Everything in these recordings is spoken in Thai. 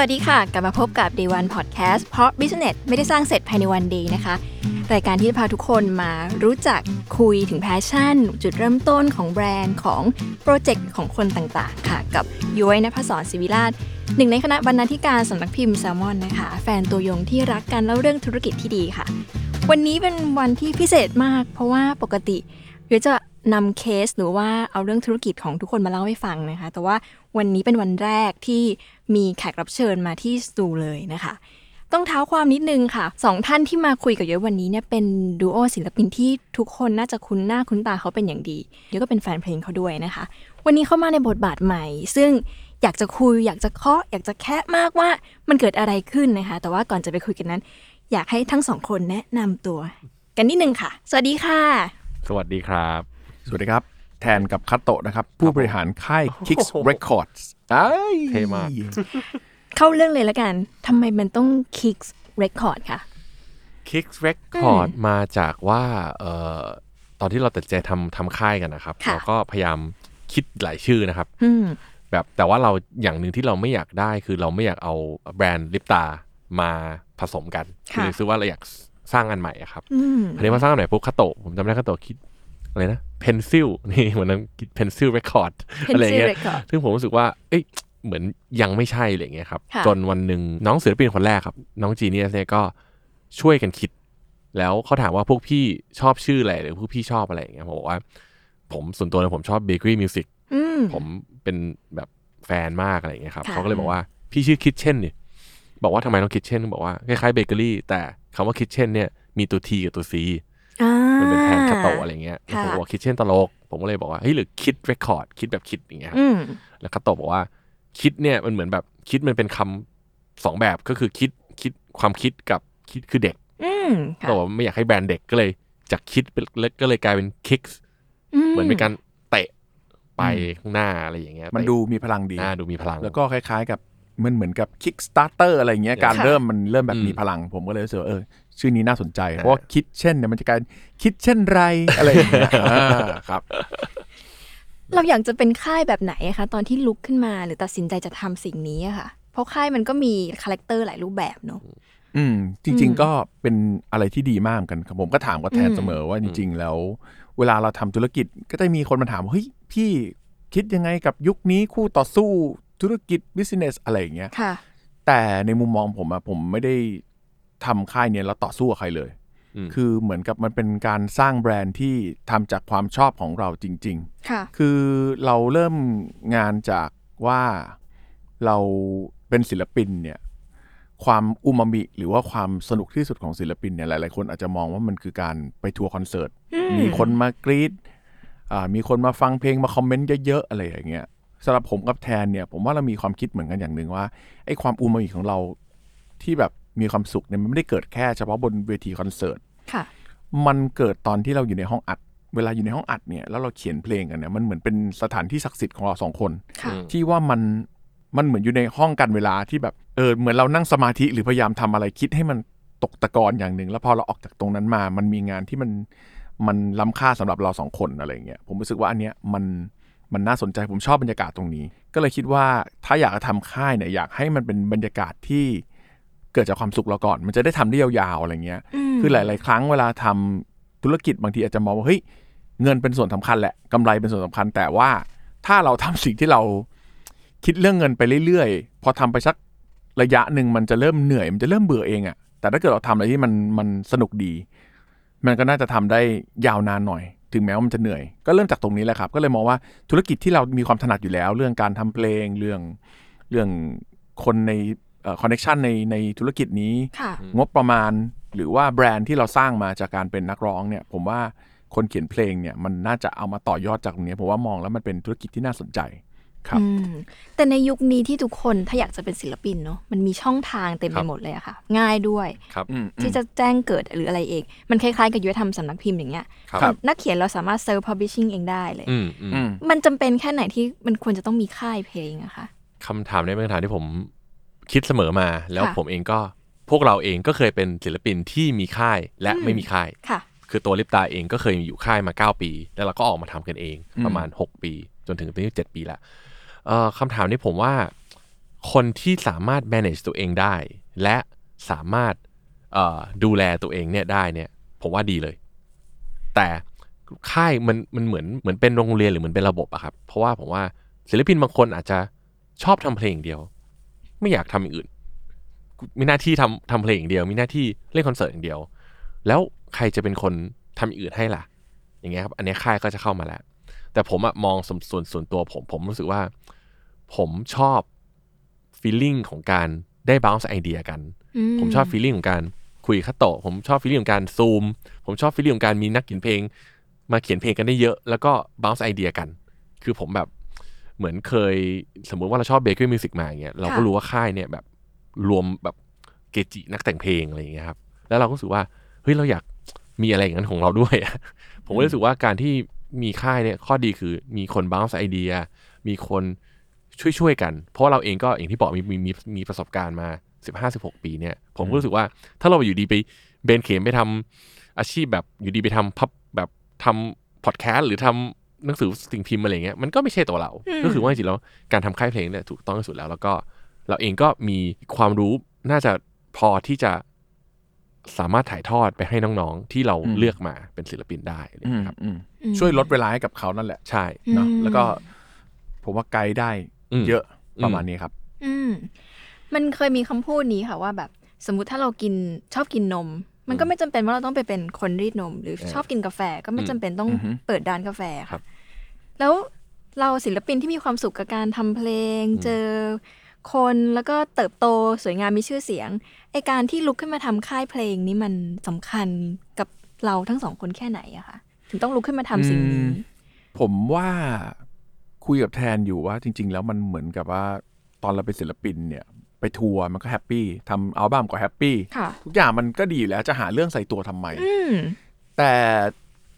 วัสดีค่ะ กลับมาพบกับ Day One Podcast เพราะ Business ไม่ได้สร้างเสร็จภายในวันเดีนะคะ รายการที่จะพาทุกคนมารู้จักคุยถึง passion จุดเริ่มต้นของแบรนด์ของโปรเจกต์ของคนต่างๆ ค่ะ กับย้อยนภศรศิวิราชหนึ่งในคณะบรรณาธิการสำนักพิมพ์แซลมอนนะคะ แฟนตัวยงที่รักการเล่าเรื่องธุรกิจที่ดีค่ะ วันนี้เป็นวันที่พิเศษมาก เพราะว่าปกติเดี๋ยวจะนำเคสหรือว่าเอาเรื่องธุรกิจของทุกคนมาเล่าให้ฟังนะคะ แต่ว่าวันนี้เป็นวันแรกที่ มีแขกรับเชิญมาที่สตูเลยนะคะ ต้องเท้าความนิดนึงค่ะสองท่านที่มาคุยกับเยอะวันนี้เนี่ยเป็นดูโอศิลปินที่ทุกคนน่าจะคุ้นหน้าคุ้นตาเขาเป็นอย่างดีเยอะก็เป็นแฟนเพลงเขาด้วยนะคะ วันนี้เข้ามาในบทบาทใหม่ ซึ่งอยากจะคุย อยากจะเคาะอยากจะแคะมากว่ามันเกิดอะไรขึ้นนะคะ แต่ว่าก่อนจะไปคุยกันนั้น อยากให้ทั้งสองคนแนะนำตัว กันนิดนึงค่ะ สวัสดีค่ะ สวัสดีครับ สวัสดีครับ แทนกับคัตโตะนะครับ ผู้บริหารค่าย Kicks Records อ้ายเท่มาก เข้าเรื่องเลยละกันทำไมมันต้อง Kicks Record ค่ะ Kicks Record มาจากว่าเอ่อตอนที่เราตัดสินใจทำทำค่ายกันนะครับค่ะเราก็พยายามคิดหลายชื่อนะครับอืมแบบแต่ว่าเราอย่างหนึ่งที่เราไม่อยากได้คือเราไม่อยากเอาแบรนด์ลิปตามาผสมกันค่ะคือซื้อว่าเราอยากสร้างอันใหม่อะครับอืมอันนี้มาสร้างอันใหม่ปุ๊บคาโตะผมจำได้คาโตะคิด อะไรนะเพนซิลนี่เหมือนนั้นPencil Record Pencil อะไรเงี้ย Record ซึ่งผมรู้สึกว่า เอ้ยเหมือนยังไม่ใช่อะไรเงี้ยครับค่ะจนวันหนึ่งน้องศิลปินคนแรกครับ น้องจีเนียสเนี่ยก็ช่วยกันคิด แล้วเขาถามว่าพวกพี่ชอบชื่ออะไรหรือพวกพี่ชอบอะไรอย่างเงี้ยผมบอกว่า ผมส่วนตัวเลยผมชอบ Bakery Music อืมผมเป็นแบบแฟนมากอะไรอย่างเงี้ยครับค่ะเขาก็เลยบอกว่าพี่ชื่อ Kitchen นี่บอกว่าทำไมต้อง Kitchen บอกว่าคล้ายๆเบเกอรี่แต่คำว่า Kitchen เนี่ยมีตัว T กับตัว C อ่า มันเป็นแทนคาโตะอะไรเงี้ยแล้วค่ะผมบอกคิดเช่นตลก ผมก็เลยบอกว่าเฮ้ยหรือคิดเรคคอร์ดคิดแบบคิดอย่างเงี้ยครับอืม แล้วคาโตะบอกว่าคิดเนี่ยมันเหมือนแบบคิดมันเป็นคำสองแบบก็คือคิดคิดความคิดกับคิดคือเด็กอืมค่ะแต่ว่าไม่อยากให้แบรนด์เด็กก็เลยจากคิดเป็นก็เลยกลายเป็นคิกเหมือนเป็นการเตะไปข้างหน้าอะไรอย่างเงี้ยมันดูมีพลังดี หน้าดูมีพลัง แล้วก็คล้ายๆกับมันเหมือนกับ Kickstarter อะไรเงี้ย การค่ะ เริ่มมันเริ่มแบบอืมมีพลัง ผมก็เลยรู้สึกว่าเออชื่อนี้น่าสนใจ เพราะว่า Kitchen เนี่ยมันจะกลายคิดเช่นไรอะไรอย่างเงี้ยอ่าครับ เราอยากจะเป็นค่ายแบบไหนอะคะตอนที่ลุกขึ้นมาหรือตัดสินใจจะทำสิ่งนี้อะค่ะ เพราะค่ายมันก็มี character หลายรูปแบบเนอะอืม จริง ๆ ก็เป็นอะไรที่ดีมากเหมือนกันครับผมก็ถามกับแทนอืมเสมอว่าจริง ๆ แล้ว เวลาเราทำธุรกิจก็จะมีคนมาถามว่าเฮ้ยพี่คิดยังไงกับยุคนี้คู่ต่อสู้ธุรกิจ business อะไรอย่างเงี้ยค่ะแต่ในมุมมองผมอะผมไม่ได้ ทำค่ายเนี้ยแล้วต่อสู้กับใครเลยอืมคือเหมือนกับมันเป็นการสร้างแบรนด์ที่ทำจากความชอบของเราจริงค่ะๆคือเราเริ่มงานจากว่าเราเป็นศิลปินเนี่ยความอูมามิหรือว่าความสนุกที่สุดของศิลปินเนี่ยหลาย ๆ คนอาจจะมองว่ามันคือการไปทัวร์คอนเสิร์ต มีคนมากรีดอ่ามีคนมาฟังเพลงมาคอมเมนต์เยอะ ๆ อะไรอย่างเงี้ยสำหรับผมกับแทนเนี่ย ผมว่าเรามีความคิดเหมือนกันอย่างหนึ่งว่าไอ้ความอูมามิของเราที่แบบ มีความสุขเนี่ยมันไม่ได้เกิดแค่เฉพาะบนเวทีคอนเสิร์ตค่ะ มันเกิดตอนที่เราอยู่ในห้องอัด เวลาอยู่ในห้องอัดเนี่ยแล้วเราเขียนเพลงกันเนี่ยมันเหมือนเป็นสถานที่ศักดิ์สิทธิ์ของเราสองคน ค่ะ ที่ว่ามันมันเหมือนอยู่ในห้องกันเวลาที่แบบเออเหมือนเรานั่งสมาธิหรือพยายามทำอะไรคิดให้มันตกตะกอนอย่างหนึ่ง แล้วพอเราออกจากตรงนั้นมา มันมีงานที่มันมันล้ำค่าสำหรับเราสองคนอะไรอย่างเงี้ยผมรู้สึกว่าอันเนี้ยมันมันน่าสนใจผมชอบบรรยากาศตรงนี้ ก็เลยคิดว่าถ้าอยากจะทำค่ายเนี่ยอยากให้มันเป็นบรรยากาศที่ เกิดจากความสุขเราก่อน มันจะได้ทำได้ยาวๆอะไรเงี้ยอืมคือหลาย ๆ ครั้งเวลาทำธุรกิจบางทีอาจจะมองว่าเฮ้ยเงินเป็นส่วนสำคัญแหละกำไรเป็นส่วนสำคัญ แต่ว่าถ้าเราทำสิ่งที่เราคิดเรื่องเงินไปเรื่อยๆ พอทำไปสักระยะหนึ่งมันจะเริ่มเหนื่อย มันจะเริ่มเบื่อเองอะแต่ถ้าเกิดเราทำอะไรที่มันมันสนุกดี มันก็น่าจะทำได้ยาวนานหน่อย ถึงแม้ว่ามันจะเหนื่อย ก็เริ่มจากตรงนี้แหละครับ ก็เลยมองว่าธุรกิจที่เรามีความถนัดอยู่แล้ว เรื่องการทำเพลงเรื่องเรื่องคนใน คอนเน็ชันในในธุรกิจนี้ค่ะงบประมาณหรือว่าแบรนด์ที่เราสร้างมาจากการเป็นนักร้องเนี่ย ผมว่าคนเขียนเพลงเนี่ยมันน่าจะเอามาต่อยอดจากตรงนี้ผมว่ามองแล้วมันเป็นธุรกิจที่น่าสนใจครับอืมแต่ในยุคนี้ที่ทุกคนถ้าอยากจะเป็นศิลปินเนาะมันมีช่องทางเต็มคไปรับหมดเลยอะค่ะ ง่ายด้วยครับอืมอืมที่จะแจ้งเกิดหรืออะไรเองมันคล้ายๆ กับยุทธธรรมสำนักพิมพ์อย่างเงี้ยครับนักเขียนเราสามารถเซ l ร์ publishing เองได้เลยอืมอืมอืมมันจำเป็นแค่ไหนที่มันควรจะต้องมีค่ายเพลงอะคะคำถามนี้เป็นคำถามที่ผม คิดเสมอมา แล้วค่ะผมเองก็พวกเราเองก็เคยเป็นศิลปินที่มีค่ายและอืมไม่มีค่ายค่ะ คือตัวลิปตาเองก็เคยอยู่ค่ายมา 9 ปี แล้วเราก็ออกมาทำกันเองประมาณ 6 ปี จนถึงตอนนี้7ปีละเอ่อคำถามนี้ผมว่าคนที่สามารถ manage ตัวเองได้ และสามารถเอ่อดูแลตัวเองเนี่ยได้เนี่ย ผมว่าดีเลย แต่ค่ายมันมันเหมือนเหมือนเป็นโรงเรียนหรือเหมือนเป็นระบบอะครับ เพราะว่าผมว่าศิลปินบางคนอาจจะชอบทำเพลงอย่างเดียว ไม่อยากทำอย่างอื่น มีหน้าที่ทำทำเพลงอย่างเดียว มีหน้าที่เล่นคอนเสิร์ตอย่างเดียว แล้วใครจะเป็นคนทำอย่างอื่นให้ล่ะ อย่างเงี้ยครับ อันเนี้ยค่ายก็จะเข้ามาแล้ว แต่ผมอะมองส่วนส่วนส่วนตัวผม ผมรู้สึกว่า ผมชอบ feeling ของการได้ bounce ไอเดียกัน ผมชอบ feeling ของการคุยคัตโตะผมชอบ feeling ของการซูม ผมชอบ feeling ของการมีนักเขียนเพลง มาเขียนเพลงกันได้เยอะ แล้วก็ bounce ไอเดียกัน คือผมแบบ เหมือนเคยสมมุติว่าเราชอบ Bakery Music มาอย่างเงี้ยเราก็ค่ะรู้ว่าค่ายเนี่ยแบบรวมแบบเกจินักแต่งเพลงอะไรอย่างเงี้ยครับแล้วเราก็รู้สึกว่าเฮ้ยเราอยากมีอะไรอย่างนั้นของเราด้วยอะผมก็รู้สึกว่าการที่มีค่ายเนี่ยข้อดีคือมีคน bounce ไอเดีย มีคนช่วยๆกัน เพราะเราเองก็อย่างที่บอกมีมีมีมีประสบการณ์มา 15 16 ปีเนี่ย ผมก็รู้สึกว่าถ้าเราอยู่ดีไปเบนเข็มไปทำอาชีพแบบอยู่ดีไปทำพับแบบทำพอดแคสต์หรือทำ หนังสือสิ่งพิมพ์อะไรเงี้ยมันก็ไม่ใช่ตัวเราอืมก็คือว่าจริงๆแล้วการทำค่ายเพลงเนี่ยถูกต้องที่สุดแล้ว แล้วก็เราเองก็มีความรู้น่าจะพอที่จะสามารถถ่ายทอดไปให้น้องๆ ที่เราอืมเลือกมาเป็นศิลปินได้อะไรอืเงี้มยครับอืมอืมช่วยลดเวลาให้กับเขานั่นแหละใช่เนาะอืมแล้วก็ผมว่าไกด์ได้อืมเยอะประอืมมาณนี้ครับ อืมมันเคยมีคำพูดนี้ค่ะว่าแบบ สมมุติถ้าเรากินชอบกินนม มันก็ไม่จำเป็นว่าเราต้องไปเป็นคนรีดนม หรือเออชอบกินกาแฟก็ไม่จำเป็นต้องอือฮึเปิดร้านกาแฟครัค่ะบ แล้วเราศิลปินที่มีความสุขกับการทำเพลง เจอคนแล้วก็เติบโตสวยงามมีชื่อเสียงไอ้การที่ลุกขึ้นมาทำค่ายเพลงนี้มันสำคัญกับเราทั้งสองคนแค่ไหนอะคะถึงต้องลุกขึ้นมาทำสิ่งนี้อืมผมว่าคุยกับแทนอยู่ว่าจริง ๆ แล้วมันเหมือนกับว่าตอนเราเป็นศิลปินเนี่ยไปทัวร์มันก็ happy ทำอัลบั้มก็ happy ค่ะทุกอย่างมันก็ดีอยู่แล้วจะหาเรื่องใส่ตัวทำไมอืมแต่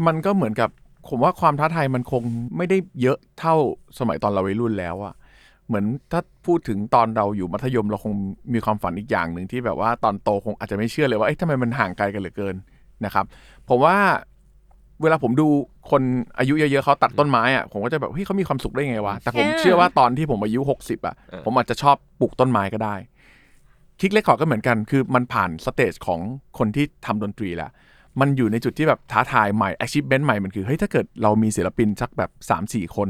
มันก็เหมือนกับ ผมว่าความท้าทายมันคงไม่ได้เยอะเท่าสมัยตอนเราวัยรุ่นแล้วอะเหมือนถ้าพูดถึงตอนเราอยู่มัธยมเราคงมีความฝันอีกอย่างหนึ่งที่แบบว่าตอนโตคงอาจจะไม่เชื่อเลยว่าเอ๊ะทำไมมันห่างไกลกันเหลือเกินนะครับผมว่าเวลาผมดูคนอายุเยอะๆเขาตัดต้นไม้อะผมก็จะแบบเฮ้ยเขามีความสุขได้ไงวะแต่ผมเออเชื่อว่าตอนที่ผมอายุหกสิบอะเออผมอาจจะชอบปลูกต้นไม้ก็ได้Kicks Record ก็เหมือนกัน คือมันผ่าน stage ของคนที่ทำดนตรีแล้ว มันอยู่ในจุดที่แบบท้าทายใหม่ achievement ใหม่มันคือเฮ้ยถ้าเกิดเรามีศิลปินสักแบบ 3 4 คน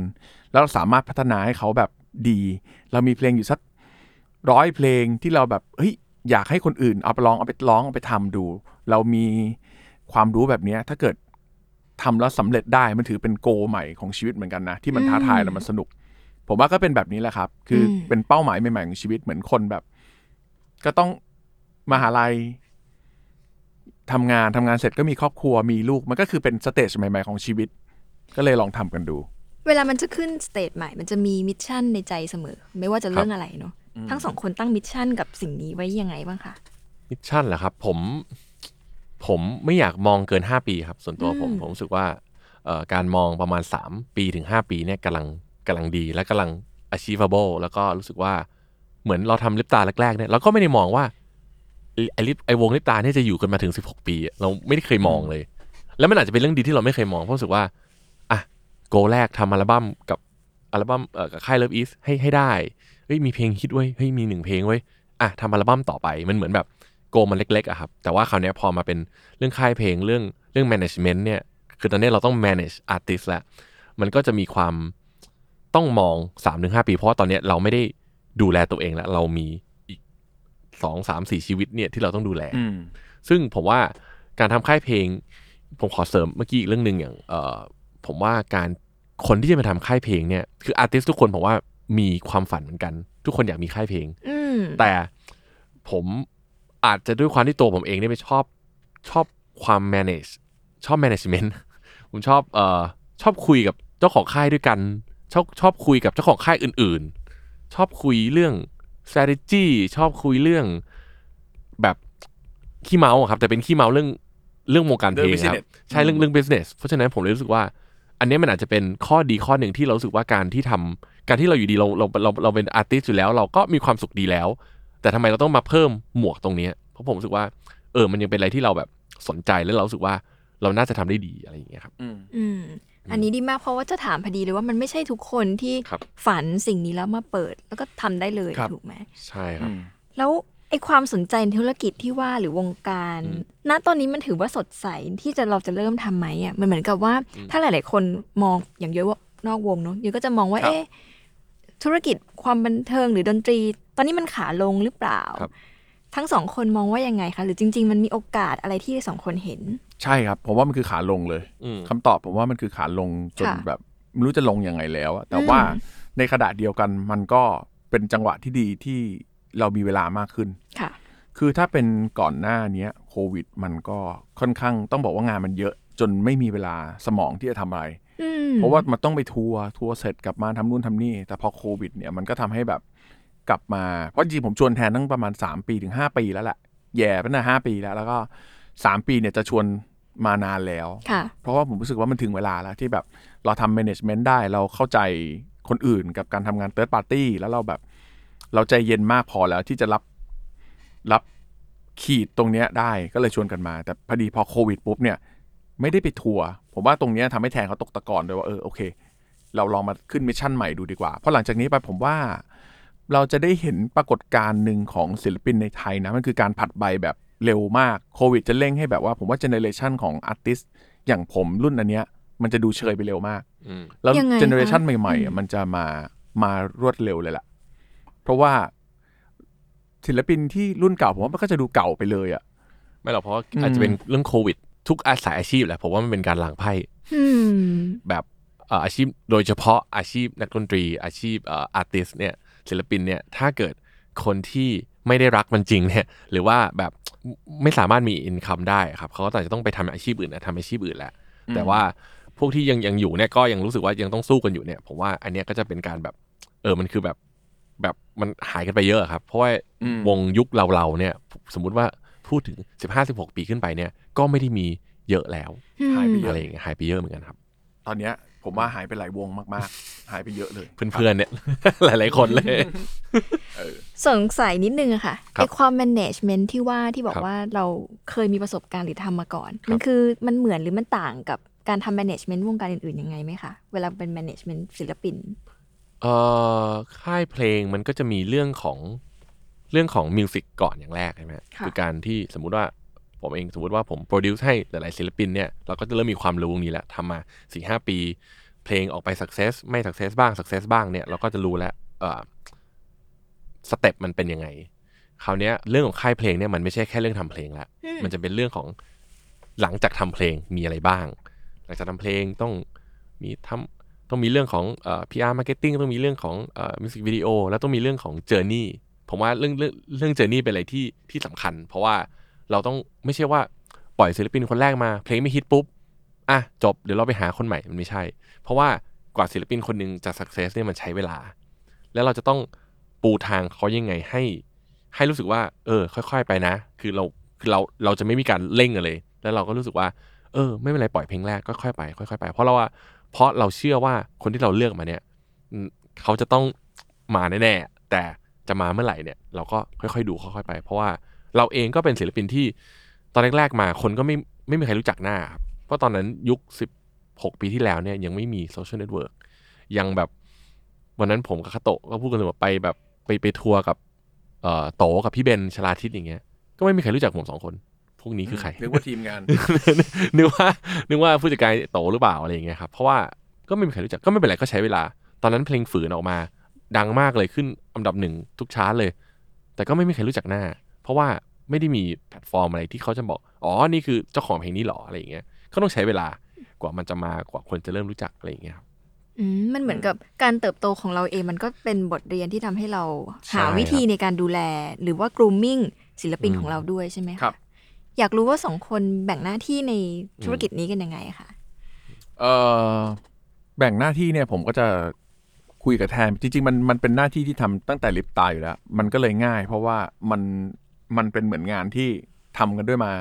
แล้วเราสามารถพัฒนาให้เขาแบบดี เรามีเพลงอยู่สักร้อยเพลงที่เราแบบเฮ้ยอยากให้คนอื่นเอาไปร้องเอาไปร้องเอาไปทำดู เรามีความรู้แบบเนี้ยถ้าเกิดทำแล้วสำเร็จได้มันถือเป็น goal ใหม่ของชีวิตเหมือนกันนะ ที่มันท้าทายแล้วมันสนุก ผมว่าก็เป็นแบบนี้แหละครับ คืออมเป็นเป้าหมายใหม่ๆของชีวิตเหมือนคนแบบ ก็ต้องมหาลัย ทำงานทำงานเสร็จก็มีครอบครัวมีลูกมันก็คือเป็น stage ใหม่ ๆ ของชีวิต ก็เลยลองทำกันดู เวลามันจะขึ้น stage ใหม่ มันจะมี mission ในใจเสมอ ไม่ว่าจะเรื่องอะไรเนาะทั้งสองคนตั้ง mission กับสิ่งนี้ไว้ยังไงบ้างคะ mission เหรอครับ ผมผมไม่อยากมองเกิน 5 ปีครับ ส่วนตัวผมอืมผมรู้สึกว่าเอ่อการมองประมาณ 3 ปีถึง 5 ปีเนี่ยกำลังกำลังดีและกำลัง achievable แล้วก็รู้สึกว่าเหมือนเราทำลิปตาแรกๆเนี่ยเราก็ไม่ได้มองว่า ไอ้ไอลิปไอวงลิปตาเนี่ยจะอยู่กันมาถึง 16 ปีอะเราไม่ได้เคยมองเลย แล้วมันอาจจะเป็นเรื่องดีที่เราไม่เคยมองเพราะรู้สึกว่าอะโกแรกทำอัลบั้มกับอัลบั้มเอ่อกับค่าย Love East ให้ให้ได้เฮ้ยมีเพลงฮิตเว้ยเฮ้ยมีหนึ่งเพลงเว้ยอะทำอัลบั้มต่อไปมันเหมือนแบบโกมันเล็กๆอะครับแต่ว่าคราวเนี้ยพอมาเป็นเรื่องค่ายเพลงเรื่องเรื่อง management เนี่ยคือตอนนี้เราต้อง manage artist แล้วมันก็จะมีความต้องมอง3าถึงหปี เพราะว่าตอนเนี้ยเราไม่ได้ดูแลตัวเองแล้วเรามีอีก สองสามสี่ชีวิตเนี่ยที่เราต้องดูแลอืมซึ่งผมว่าการทำค่ายเพลง ผมขอเสริมเมื่อกี้อีกเรื่องหนึ่งอย่างเอ่อผมว่าการคนที่จะมาทำค่ายเพลงเนี่ยคืออาร์ติสทุกคนผมว่ามีความฝันเหมือนกัน ทุกคนอยากมีค่ายเพลงอืมแต่ผมอาจจะด้วยความที่ตัวผมเองเนี่ยไม่ชอบชอบความ manage ชอบ management ผมชอบเอ่อชอบคุยกับเจ้าของค่ายด้วยกัน ชอบชอบคุยกับเจ้าของค่ายอื่น ๆ ชอบคุยเรื่อง strategy ชอบคุยเรื่องแบบขี้เมาอะครับ แต่เป็นขี้เมาเรื่องเรื่องวงการเพลงครับ business ใช่เรื่องเรื่อง business เพราะฉะนั้นผมเลยรู้สึกว่า อันเนี้ยมันอาจจะเป็นข้อดีข้อหนึ่งที่เรารู้สึกว่าการที่ทำการที่เราอยู่ดีเราเราเราเราเป็นอาร์ติสอยู่แล้ว เราก็มีความสุขดีแล้ว แต่ทำไมเราต้องมาเพิ่มหมวกตรงเนี้ยเพราะผมรู้สึกว่า เออมันยังเป็นอะไรที่เราแบบสนใจแล้วเรารู้สึกว่าเราน่าจะทำได้ดีอะไรอย่างเงี้ยครับ อืม อืมอันนี้ดีมากเพราะว่าจะถามพอดีเลยว่ามันไม่ใช่ทุกคนที่ครับฝันสิ่งนี้แล้วมาเปิด แล้วก็ทำได้เลยครับถูกไหมใช่ครับ แล้วไอ้ความสนใจในธุรกิจที่ว่าหรือวงการอืมณตอนนี้มันถือว่าสดใสที่จะเราจะเริ่มทำไหมอะมันเหมือนกับว่าถ้าหลาย ๆ คนมองอย่างเยอะว่านอกวงเนาะเยอะก็จะมองว่าครับเอ๊ะธุรกิจความบันเทิงหรือดนตรี ตอนนี้มันขาลงหรือเปล่าครับทั้งสองคนมองว่ายังไงคะ หรือจริง ๆ มันมีโอกาสอะไรที่สองคนเห็น ใช่ครับ ผมว่ามันคือขาลงเลยอืมคำตอบผมว่ามันคือขาลงจนค่ะแบบไม่รู้จะลงยังไงแล้วอะแต่อืมว่าในขณะเดียวกันมันก็เป็นจังหวะที่ดีที่เรามีเวลามากขึ้นค่ะ คือถ้าเป็นก่อนหน้าเนี้ยโควิด มันก็ค่อนข้างต้องบอกว่างานมันเยอะจนไม่มีเวลาสมองที่จะทำอะไรอืมเพราะว่ามันต้องไปทัวร์ทัวร์เสร็จกลับมาทำนู่นทำนี่ แต่พอโควิด เนี่ยมันก็ทำให้แบบกลับมา เพราะจริงๆผมชวนแทนตั้งประมาณ 3 ปีถึง 5 ปีแล้วแหละแย่ไปนะห้าปีแล้ว แล้วก็ 3 ปีเนี่ยจะชวน มานานแล้วค่ะเพราะว่าผมรู้สึกว่ามันถึงเวลาแล้วที่แบบเราทำ management ได้เราเข้าใจคนอื่นกับการทำงาน third party แล้วเราแบบ เราใจเย็นมากพอแล้วที่จะรับรับขีดตรงเนี้ยได้ก็เลยชวนกันมา แต่พอดีพอโควิดปุ๊บเนี่ย ไม่ได้ไปทัวร์ผมว่าตรงเนี้ยทำให้แทนเขาตกตะกอนด้วยว่าเออโอเค เราลองมาขึ้น mission ใหม่ดูดีกว่า เพราะหลังจากนี้ไปผมว่า เราจะได้เห็นปรากฏการณ์หนึ่งของศิลปินในไทยนะมันคือการผลัดใบแบบ เร็วมากโควิดจะเร่งให้แบบว่าผมว่า generation ของ artist อย่างผมรุ่นอันเนี้ย มันจะดูเชยไปเร็วมากอืมแล้วยังไงคะ generation ใหม่ๆอือะมมันจะมามารวดเร็วเลยล่ะ เพราะว่าศิลปินที่รุ่นเก่าผมว่ามันก็จะดูเก่าไปเลยอะไม่หรอกเพราะว่าอืมอาจจะเป็นเรื่องโควิด ทุกอาสายอาชีพแหละผมว่ามันเป็นการล้างไพ่อืมแบบเอ่ออาชีพโดยเฉพาะอาชีพนักดนตรี อาชีพเอ่ออาร์ติสเนี่ยศิลปินเนี่ยถ้าเกิดคนที่ไม่ได้รักมันจริงเนี่ย หรือว่าแบบ ไม่สามารถมีอินคัมได้ครับเขาก็อาจจะต้องไปทำอาชีพอื่นนะทำอาชีพอื่นแหละแต่ว่าพวกที่ยังยังอยู่เนี่ยก็ยังรู้สึกว่ายังต้องสู้กันอยู่เนี่ยผมว่าอันเนี้ยก็จะเป็นการแบบ เออมันคือแบบแบบมันหายกันไปเยอะครับ เพราะว่าอืมวงยุคเราเราๆเนี่ย สมมุติว่าพูดถึง 15-16 ปีขึ้นไปเนี่ย ก็ไม่ได้มีเยอะแล้วหายไปเยอะไรอะอย่างเงี้ยหายไปเยอะเหมือนกันครับ ตอนเนี้ย ผมว่าหายไปหลายวงมาก ๆ หายไปเยอะเลย เพื่อนๆเนี่ย หลาย ๆ คนเลย สงสัยนิดนึงอะค่ะครับไอความ management ที่ว่าที่บอกครับว่าเราเคยมีประสบการณ์หรือทำมาก่อนครับมันคือมันเหมือนหรือมันต่างกับการทำ management วงการอื่น ๆ ยังไงไหมคะ เวลาเป็น management ศิลปินเอ่อค่ายเพลงมันก็จะมีเรื่องของเรื่องของมิวสิกก่อนอย่างแรกใช่ไหมค่ะคือการที่สมมุติว่า ผมเองสมมติว่าผมโปรดิวซ์ให้หลายๆศิลปินเนี่ยเราก็จะเริ่มมีความรู้ตรงนี้แล้วทำมาสี่ห้าปี เพลงออกไป success ไม่ success บ้าง success บ้างเนี่ยเราก็จะรู้แล้วเอ่อสเต็ปมันเป็นยังไงคราวเนี้ยเรื่องของค่ายเพลงเนี่ยมันไม่ใช่แค่เรื่องทำเพลงละอืมมันจะเป็นเรื่องของหลังจากทำเพลงมีอะไรบ้าง หลังจากทำเพลงต้องมีทำต้องมีเรื่องของเอ่อ PR marketing ต้องมีเรื่องของเอ่อ music video แล้วต้องมีเรื่องของ journey ผมว่าเรื่องเรื่องเรื่อง journey เป็นอะไรที่ที่สำคัญ เพราะว่า เราต้องไม่ใช่ว่าปล่อยศิลปินคนแรกมา เพลงไม่ฮิตปุ๊บอะจบเดี๋ยวเราไปหาคนใหม่มันไม่ใช่ เพราะว่ากว่าศิลปินคนหนึ่งจะ success เนี่ยมันใช้เวลา แล้วเราจะต้องปูทางเขายังไงให้ ให้รู้สึกว่า เออ ค่อยๆไปนะ คือเราคือเราเราจะไม่มีการเร่งกันเลย แล้วเราก็รู้สึกว่า เออ ไม่เป็นไรปล่อยเพลงแรกก็ค่อยไปค่อยๆไป เพราะเราว่าเพราะเราเชื่อว่าคนที่เราเลือกมาเนี่ยเขาจะต้องมาแน่ๆแต่จะมาเมื่อไหร่เนี่ย เราก็ค่อยๆดูค่อยๆไป เพราะว่า เราเองก็เป็นศิลปินที่ตอนแรกๆมาคนก็ไม่ไม่มีใครรู้จักหน้าครับเพราะตอนนั้นยุคสิบหกปีที่แล้วเนี่ยยังไม่มี social network ยังแบบวันนั้นผมกับคัตโตะก็พูดกันเลยว่าไปแบบไปไปทัวร์กับเอ่อโตกับพี่เบนชลาทิศอย่างเงี้ย ก็ไม่มีใครรู้จักผมสองคน พวกนี้คือใครนึกว่าทีมงานนึกว่านึกว่าผู้จัดการโตหรือเปล่าอะไรอย่างเงี้ยครับเพราะว่าก็ไม่มีใครรู้จักก็ไม่เป็นไรก็ใช้เวลา ตอนนั้นเพลงฝืนออกมา ดังมากเลยขึ้นอันดับหนึ่งทุกชาร์ตเลย แต่ก็ไม่มีใครรู้จักหน้า เพราะว่าไม่ได้มีแพลตฟอร์มอะไรที่เขาจะบอก อ๋อ นี่คือเจ้าของเพลงนี้หรออะไรอย่างเงี้ยก็ต้องใช้เวลากว่ามันจะมากว่าคนจะเริ่มรู้จักอะไรอย่างเงี้ยครับอืมมันเหมือนกับการเติบโตของเราเองมันก็เป็นบทเรียนที่ทำให้เราใช่หาวิธีครับในการดูแล หรือว่า grooming ศิลปินอืมของเราด้วยใช่ไหมะครับ อยากรู้ว่าสองคนแบ่งหน้าที่ในธุรกิจนี้กันยังไงคะเออแบ่งหน้าที่เนี่ยผมก็จะคุยกับแทนจริงๆมันมันเป็นหน้าที่ที่ทำตั้งแต่ลิปตาอยู่แล้ว มันก็เลยง่าย เพราะว่ามัน มันเป็นเหมือนงานที่ทำกันด้วยมา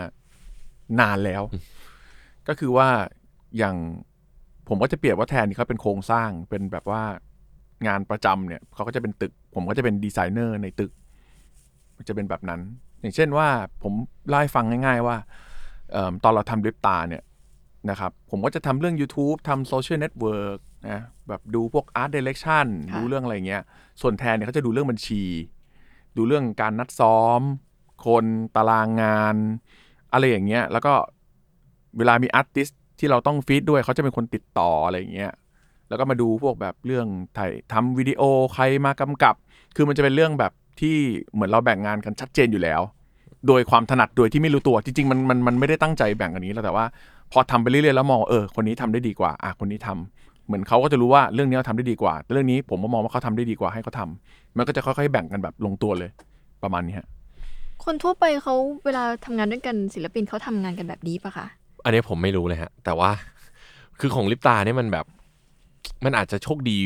นานแล้ว ก็คือว่าอย่างผมก็จะเปรียบว่าแทนนี่เขาเป็นโครงสร้างเป็นแบบว่างานประจำเนี่ยเขาก็จะเป็นตึก ผมก็จะเป็นดีไซเนอร์ในตึก มันจะเป็นแบบนั้น อย่างเช่นว่าผมเล่าให้ฟังง่าย ๆ ว่าเอิ่มตอนเราทำลิปตาเนี่ยนะครับผมก็จะทำเรื่อง YouTube ทำ social network นะแบบดูพวก Art Direction ค่ะดูเรื่องอะไรเงี้ย ส่วนแทนเนี่ยเขาจะดูเรื่องบัญชี ดูเรื่องการนัดซ้อม คนตารางงาน อะไรอย่างเงี้ย แล้วก็เวลามี artist ที่เราต้อง feat ด้วยเขาจะเป็นคนติดต่ออะไรอย่างเงี้ยแล้วก็มาดูพวกแบบเรื่องถ่ายทำวิดีโอใครมากำกับ คือมันจะเป็นเรื่องแบบที่เหมือนเราแบ่งงานกันชัดเจนอยู่แล้ว โดยความถนัดโดยที่ไม่รู้ตัวจริงๆมันมันมันไม่ได้ตั้งใจแบ่งกันนี้แล้วแต่ว่า พอทำไปเรื่อยๆแล้วมองเออคนนี้ทำได้ดีกว่าอะคนนี้ทำเหมือนเขาก็จะรู้ว่าเรื่องนี้เขาทำได้ดีกว่า เรื่องนี้ผมก็มองว่าเขาทำได้ดีกว่าให้เขาทำมันก็จะค่อยๆแบ่งกันแบบลงตัวเลย ประมาณนี้ฮะ คนทั่วไปเขาเวลาทำงานด้วยกันศิลปินเขาทำงานกันแบบนี้ปะคะ อันนี้ผมไม่รู้เลยฮะ แต่ว่า คือของลิปตาเนี่ยมันแบบ มันอาจจะโชคดี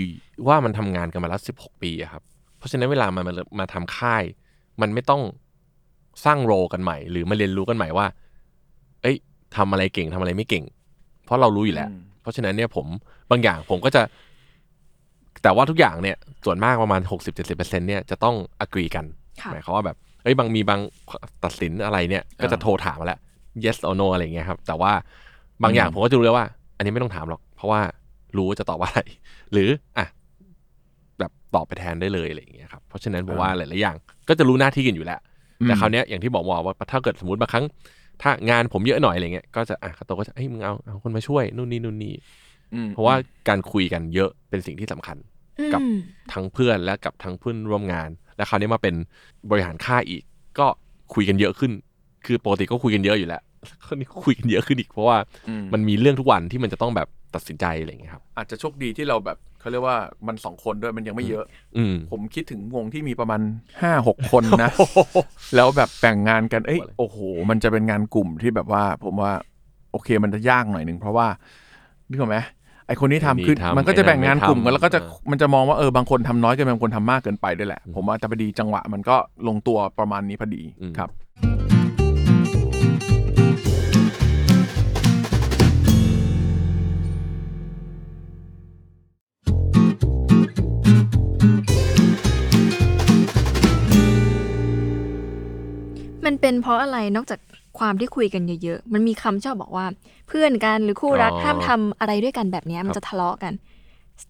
ว่ามันทำงานกันมาแล้วสิบหกปีอะครับ เพราะฉะนั้นเวลามันมามาทำค่าย มันไม่ต้องสร้างโรลกันใหม่ หรือมาเรียนรู้กันใหม่ว่า เอ้ยทำอะไรเก่งทำอะไรไม่เก่ง เพราะเรารู้อยู่แล้ว อืม เพราะฉะนั้นเนี่ยผมบางอย่างผมก็จะ แต่ว่าทุกอย่างเนี่ยส่วนมากประมาณหกสิบเจ็ดสิบเปอร์เซ็นเนี่ยจะต้องอกรีกัน ค่ะ หมายความว่าแบบ เอ้ยบางมีบางตัดสินอะไรเนี่ย ก็จะโทรถามมาแล้ว yes or no อะไรอย่างเงี้ยครับ แต่ว่าบางอย่างอืมผมก็จะรู้แล้วว่า อันนี้ไม่ต้องถามหรอก เพราะว่ารู้ว่าจะตอบว่าอะไร หรืออะแบบตอบไปแทนได้เลยอะไรอย่างเงี้ยครับ เพราะฉะนั้นผมว่าหลายๆอย่าง ก็จะรู้หน้าที่กันอยู่แล้ว แต่คราวเนี้ยอย่างที่บอกว่าว่าถ้าเกิดสมมติบางครั้ง ถ้างานผมเยอะหน่อยอะไรเงี้ย ก็จะอะคาโตก็จะเอ้ยมึงเอาเอาคนมาช่วยนู่นนี่นู่นนี่อืมเพราะว่าการคุยกันเยอะเป็นสิ่งที่สำคัญ กับอืมทั้งเพื่อนและกับทั้งเพื่อนร่วมงาน และคราวนี้มาเป็นบริหารค่ายอีก ก็คุยกันเยอะขึ้น คือปกติก็คุยกันเยอะอยู่แล้วคราวนี้คุยกันเยอะขึ้นอีกเพราะว่าอืมมันมีเรื่องทุกวันที่มันจะต้องแบบตัดสินใจอะไรอย่างเงี้ยครับ อาจจะโชคดีที่เราแบบเขาเรียกว่ามันสองคนด้วยมันยังไม่เยอะ อืมผมคิดถึงวงที่มีประมาณห้าหกคนนะ แล้วแบบแบ่งงานกันเอ้ยโอ้โห มันจะเป็นงานกลุ่มที่แบบว่า ผมว่า โอเคมันจะยากหน่อยหนึ่งเพราะว่านึกออกไหม ไอคนนี้ทำไอ้นี่คือทำมันก็จะแบ่งงานกลุ่มไอ้นั่กันนไม่แล้วก็จะทำมันจะมองว่าเออบางคนทำน้อยเกินไปบางคนทำมากเกินไปด้วยแหละ ผมว่าแต่พอดีจังหวะมันก็ลงตัวประมาณนี้พอดีอืมครับมันเป็นเพราะอะไรนอกจากความที่คุยกันเยอะ ๆ มันมีคำชอบบอกว่า เพื่อนกันหรือคู่รักอ๋อ ห้ามทำอะไรด้วยกันแบบเนี้ยมันจะทะเลาะกัน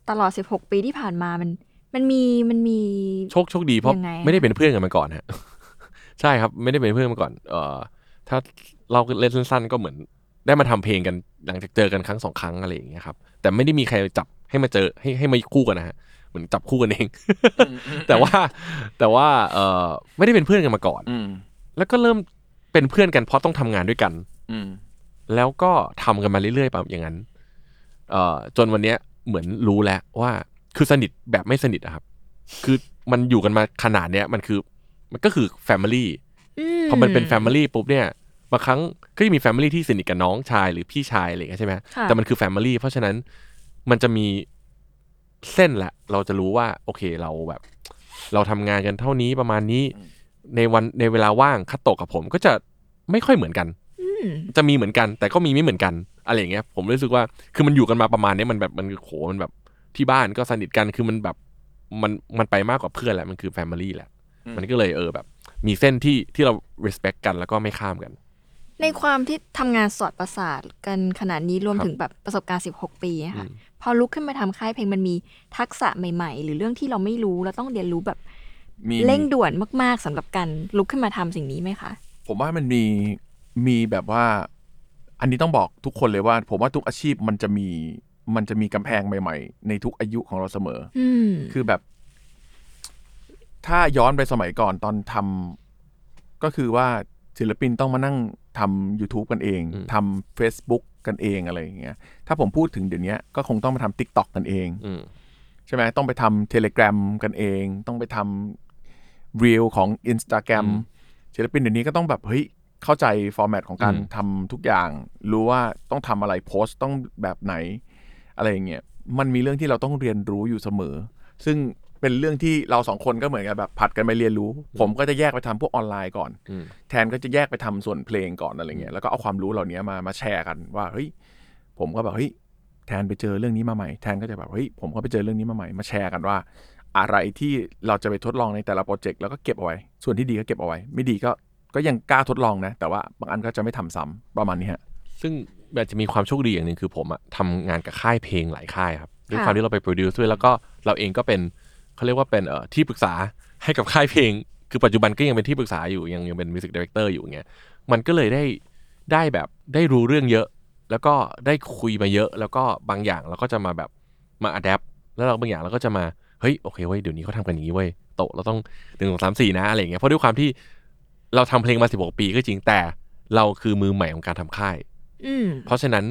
ตลอด 16 ปีที่ผ่านมามัน มันมีมันมี โชคโชคดีเพราะยังไงไม่ได้เป็นเพื่อนกันมาก่อนฮะ ใช่ครับไม่ได้เป็นเพื่อนมาก่อน เอ่อ ถ้าเราเล่นสั้นๆ ก็เหมือนได้มาทำเพลงกันหลังจากเจอกันครั้งสองครั้งอะไรอย่างเงี้ยครับแต่ไม่ได้มีใครจับให้มาเจอให้ให้มาคู่กันนะฮะเหมือนจับคู่กันเอง แต่ว่าแต่ว่าเอ่อไม่ได้เป็นเพื่อนกันมาก่อน อืมแล้วก็เริ่มเป็นเพื่อนกันเพราะต้องทำงานด้วยกัน อืม แล้วก็ทำกันมาเรื่อยๆแบบอย่างนั้นเอ่อจนวันเนี้ยเหมือนรู้แล้วว่าคือสนิทแบบไม่สนิทอะครับ คือมันอยู่กันมาขนาดเนี้ยมันคือมันก็คือ family พอมันเป็น family ปุ๊บเนี่ยบางครั้งก็จะมี family ที่สนิทกับน้องชายหรือพี่ชายอะไรอย่างเงี้ยใช่ไหมค่ะแต่มันคือ family เพราะฉะนั้นมันจะมีเส้นแหละ เราจะรู้ว่าโอเคเราแบบ เราทำงานกันเท่านี้ประมาณนี้ ในวันในเวลาว่างคัตโตะกับผมก็จะไม่ค่อยเหมือนกันอืม จะมีเหมือนกัน แต่ก็มีไม่เหมือนกันอะไรอย่างเงี้ย ผมรู้สึกว่าคือมันอยู่กันมาประมาณเนี้ยมันแบบมันโหมันแบบที่บ้านก็สนิทกันคือมันแบบมันมันไปมากกว่าเพื่อนแหละมันคือแฟมิลี่แหละอืมมันก็เลยเออแบบ มีเส้นที่ที่เรา respect กันแล้วก็ไม่ข้ามกัน ในความที่ทำงานสอดประสาทกันขนาดนี้รวมครับถึงแบบประสบการณ์ 16 ปีอะค่ะอืมพอลุกขึ้นมาทำค่ายเพลงมันมีทักษะใหม่ ๆ หรือเรื่องที่เราไม่รู้แล้วต้องเรียนรู้แบบมีเร่งด่วนมาก ๆสำหรับการลุกขึ้นมาทำสิ่งนี้ไหมคะ ผมว่ามันมี มีแบบว่า อันนี้ต้องบอกทุกคนเลยว่า ผมว่าทุกอาชีพมันจะมีมันจะมีกำแพงใหม่ ๆ ในทุกอายุของเราเสมออืมคือแบบ ถ้าย้อนไปสมัยก่อนตอนทำก็คือว่าศิลปินต้องมานั่งทำ YouTube กันเองอืมทำ Facebook กันเองอะไรอย่างเงี้ย ถ้าผมพูดถึงเดี๋ยวนี้ก็คงต้องมาทำ TikTok กันเองอืมใช่ไหมต้องไปทำ Telegram กันเอง ต้องไปทำ Reel ของ Instagram อืมศิลปินเดี๋ยวนี้ก็ต้องแบบเฮ้ย เข้าใจฟอร์แมตของการอืมทำทุกอย่าง รู้ว่าต้องทำอะไรโพสต์ต้องแบบไหน อะไรอย่างเงี้ยมันมีเรื่องที่เราต้องเรียนรู้อยู่เสมอ ซึ่งเป็นเรื่องที่เราสองคนก็เหมือนกับแบบผัดกันไปเรียนรู้ ผมก็จะแยกไปทำพวกออนไลน์ก่อนอืมแทนก็จะแยกไปทำส่วนเพลงก่อนอะไรเงี้ยแล้วก็เอาความรู้เหล่านี้มามาแชร์กันว่าเฮ้ยผมก็แบบเฮ้ยแทนไปเจอเรื่องนี้มาใหม่แทนก็จะแบบเฮ้ยผมก็ไปเจอเรื่องนี้มาใหม่มาแชร์กันว่า อะไรที่เราจะไปทดลองในแต่ละโปรเจกต์แล้วก็เก็บเอาไว้ ส่วนที่ดีก็เก็บเอาไว้ ไม่ดีก็ ก็ยังกล้าทดลองนะ แต่ว่าบางอันก็จะไม่ทำซ้ำประมาณนี้ฮะซึ่งอาจจะมีความโชคดีอย่างหนึ่งคือผมอะทำงานกับค่ายเพลงหลายค่ายครับด้วยค่ะความที่เราไป produce ด้วยแล้วก็เราเองก็เป็นเขาเรียกว่าเป็นเอ่อที่ปรึกษาให้กับค่ายเพลง คือปัจจุบันก็ยังเป็นที่ปรึกษาอยู่ยังยังเป็น music director อยู่อย่างเงี้ยมันก็เลยได้ได้แบบได้รู้เรื่องเยอะ แล้วก็ได้คุยมาเยอะ แล้วก็บางอย่างเราก็จะมาแบบมาอัดแอปแล้วเราบางอย่างเราก็จะมาเฮ้ยโอเคเว้ยเดี๋ยวนี้เขาทำกันอย่างนี้เว้ยโตะเราต้องหนึ่งสองสามสี่นะอะไรอย่างเงี้ยเพราะด้วยความที่ เราทำเพลงมาสิบหกปีก็จริงแต่เราคือมือใหม่ของการทำค่ายอืมเพราะฉะนั้น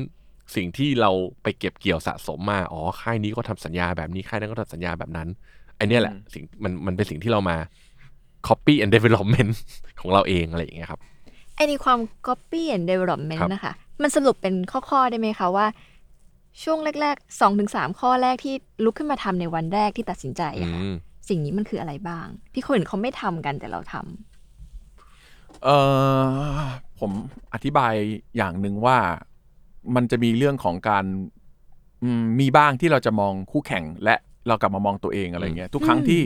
สิ่งที่เราไปเก็บเกี่ยวสะสมมาอ๋อค่ายนี้ก็ทำสัญญาแบบนี้ค่ายนั้นก็ทำสัญญาแบบนั้นไอเนี้ยแหละอืมสิ่งมันมันเป็นสิ่งที่เรามา copy and development ของเราเองอะไรอย่างเงี้ยครับไอ้ในความ copy and development ครับนะคะ มันสรุปเป็นข้อๆได้ไหมคะว่า ช่วงแรกๆสองถึงสามข้อแรกที่ลุกขึ้นมาทำในวันแรกที่ตัดสินใจอือะค่ะมสิ่งนี้มันคืออะไรบ้าง ที่คนอื่นเขาไม่ทำกันแต่เราทำ เออผมอธิบายอย่างหนึ่งว่ามันจะมีเรื่องของการอืมมีบ้างที่เราจะมองคู่แข่งและเรากลับมามองตัวเองอะไรเงี้ยทุกครั้งที่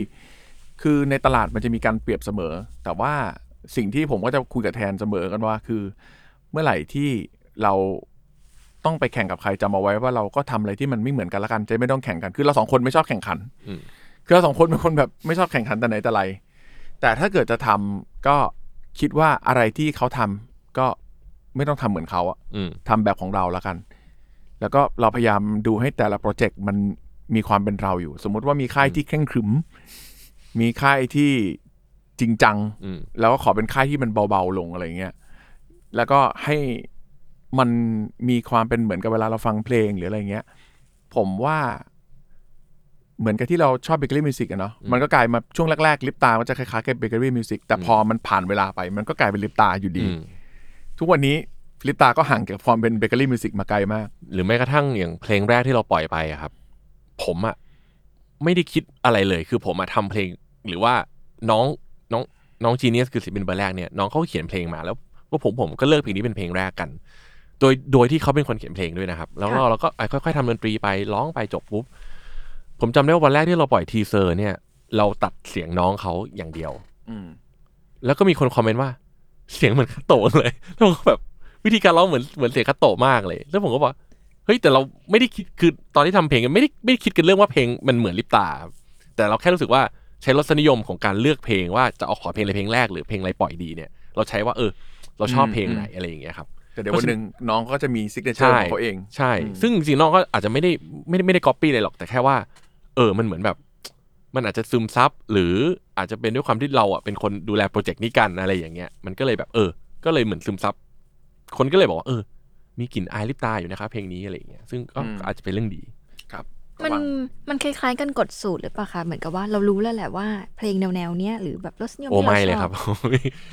คือในตลาดมันจะมีการเปรียบเสมอ แต่ว่าสิ่งที่ผมก็จะคุยกับแทนเสมอกันว่าคือ เมื่อไหร่ที่เราต้องไปแข่งกับใครจำเอาไว้ว่าเราก็ทำอะไรที่มันไม่เหมือนกันละกันจะไม่ต้องแข่งกันคือเราสองคนไม่ชอบแข่งขันอืมคือเราสองคนเป็นคนแบบไม่ชอบแข่งขันแต่ไหนแต่ไรแต่ถ้าเกิดจะทำก็ คิดว่าอะไรที่เขาทำก็ไม่ต้องทำเหมือนเขาอะอืมทำแบบของเราแล้วกัน แล้วก็เราพยายามดูให้แต่ละโปรเจกต์มันมีความเป็นเราอยู่ สมมุติว่ามีค่ายที่เคร่งขรึม มีค่ายที่จริงจังอืมแล้วก็ขอเป็นค่ายที่มันเบาๆลงอะไรเงี้ย แล้วก็ให้มันมีความเป็นเหมือนกับเวลาเราฟังเพลงหรืออะไรเงี้ย ผมว่า เหมือนกับที่เราชอบเบเกอรี่มิวสิกอะเนาะมันก็กลายมาช่วงแรกๆลิปตามันจะคล้ายๆกับเบเกอรี่มิวสิกแต่พอมันผ่านเวลาไป มันก็กลายเป็นลิปตาอยู่ดีอืมทุกวันนี้ลิปตาก็ห่างจากความเป็นเบเกอรี่มิวสิกมาไกลมาก หรือแม้กระทั่งอย่างเพลงแรกที่เราปล่อยไปอะครับ ผมอะไม่ได้คิดอะไรเลย คือผมอะทำเพลงหรือว่าน้องน้องน้องจีเนียสคือศิลปินเบอร์แรกเนี่ยน้องเขาเขียนเพลงมาแล้วว่าผมผมก็เลือกเพลงนี้เป็นเพลงแรกกัน โดยโดยที่เขาเป็นคนเขียนเพลงด้วยนะครับ แล้วก็ค่ะเราก็อะค่อยๆทำดนตรีไปร้องไปจบปุ๊บ ผมจำได้ว่าวันแรกที่เราปล่อย teaser เนี่ย เราตัดเสียงน้องเขาอย่างเดียว อืมแล้วก็มีคนคอมเมนต์ว่า เสียงเหมือนคัตโตะเลยแล้วผมก็แบบวิธีการร้องเหมือนเหมือนเสียงคัตโตะมากเลย แล้วผมก็บอกเฮ้ยแต่เราไม่ได้คิดคือตอนที่ทำเพลงกันไม่ได้ไม่ได้คิดกันเรื่องว่าเพลงมันเหมือนลิปตาครับแต่เราแค่รู้สึกว่าใช้รสนิยมของการเลือกเพลงว่าจะเอาขอเพลงอะไรเพลงแรกหรือเพลงอะไรปล่อยดีเนี่ย เราใช้ว่าเออ เราชอบเพลงไหนอะไรอย่างเงี้ยครับแต่เดี๋ยววันหนึ่งน้องก็จะมี signature ของเขาเอง ใช่อืมซึ่งจริงๆน้องก็อาจจะไม่ได้ไม่ได้ไม่ได้ก๊อปปี้เลยหรอกแต่แค่ว่าเออมันเหมือนแบบ มันอาจจะซึมซับหรืออาจจะเป็นด้วยความที่เราอะเป็นคนดูแลโปรเจกต์นี้กันอะไรอย่างเงี้ย มันก็เลยแบบเออ ก็เลยเหมือนซึมซับคนก็เลยบอกว่าเออ มีกลิ่นอายลิปตาอยู่นะครับเพลงนี้อะไรอย่างเงี้ยซึ่งก็อืมอาจจะเป็นเรื่องดีครับมันระวังมันคล้ายๆกันกดสูตรหรือเปล่าคะเหมือนกับว่าเรารู้แล้วแหละว่าเพลงแนวๆเนี้ยหรือแบบรสนิยมโอ้ที่เราไม่เลยชอครับ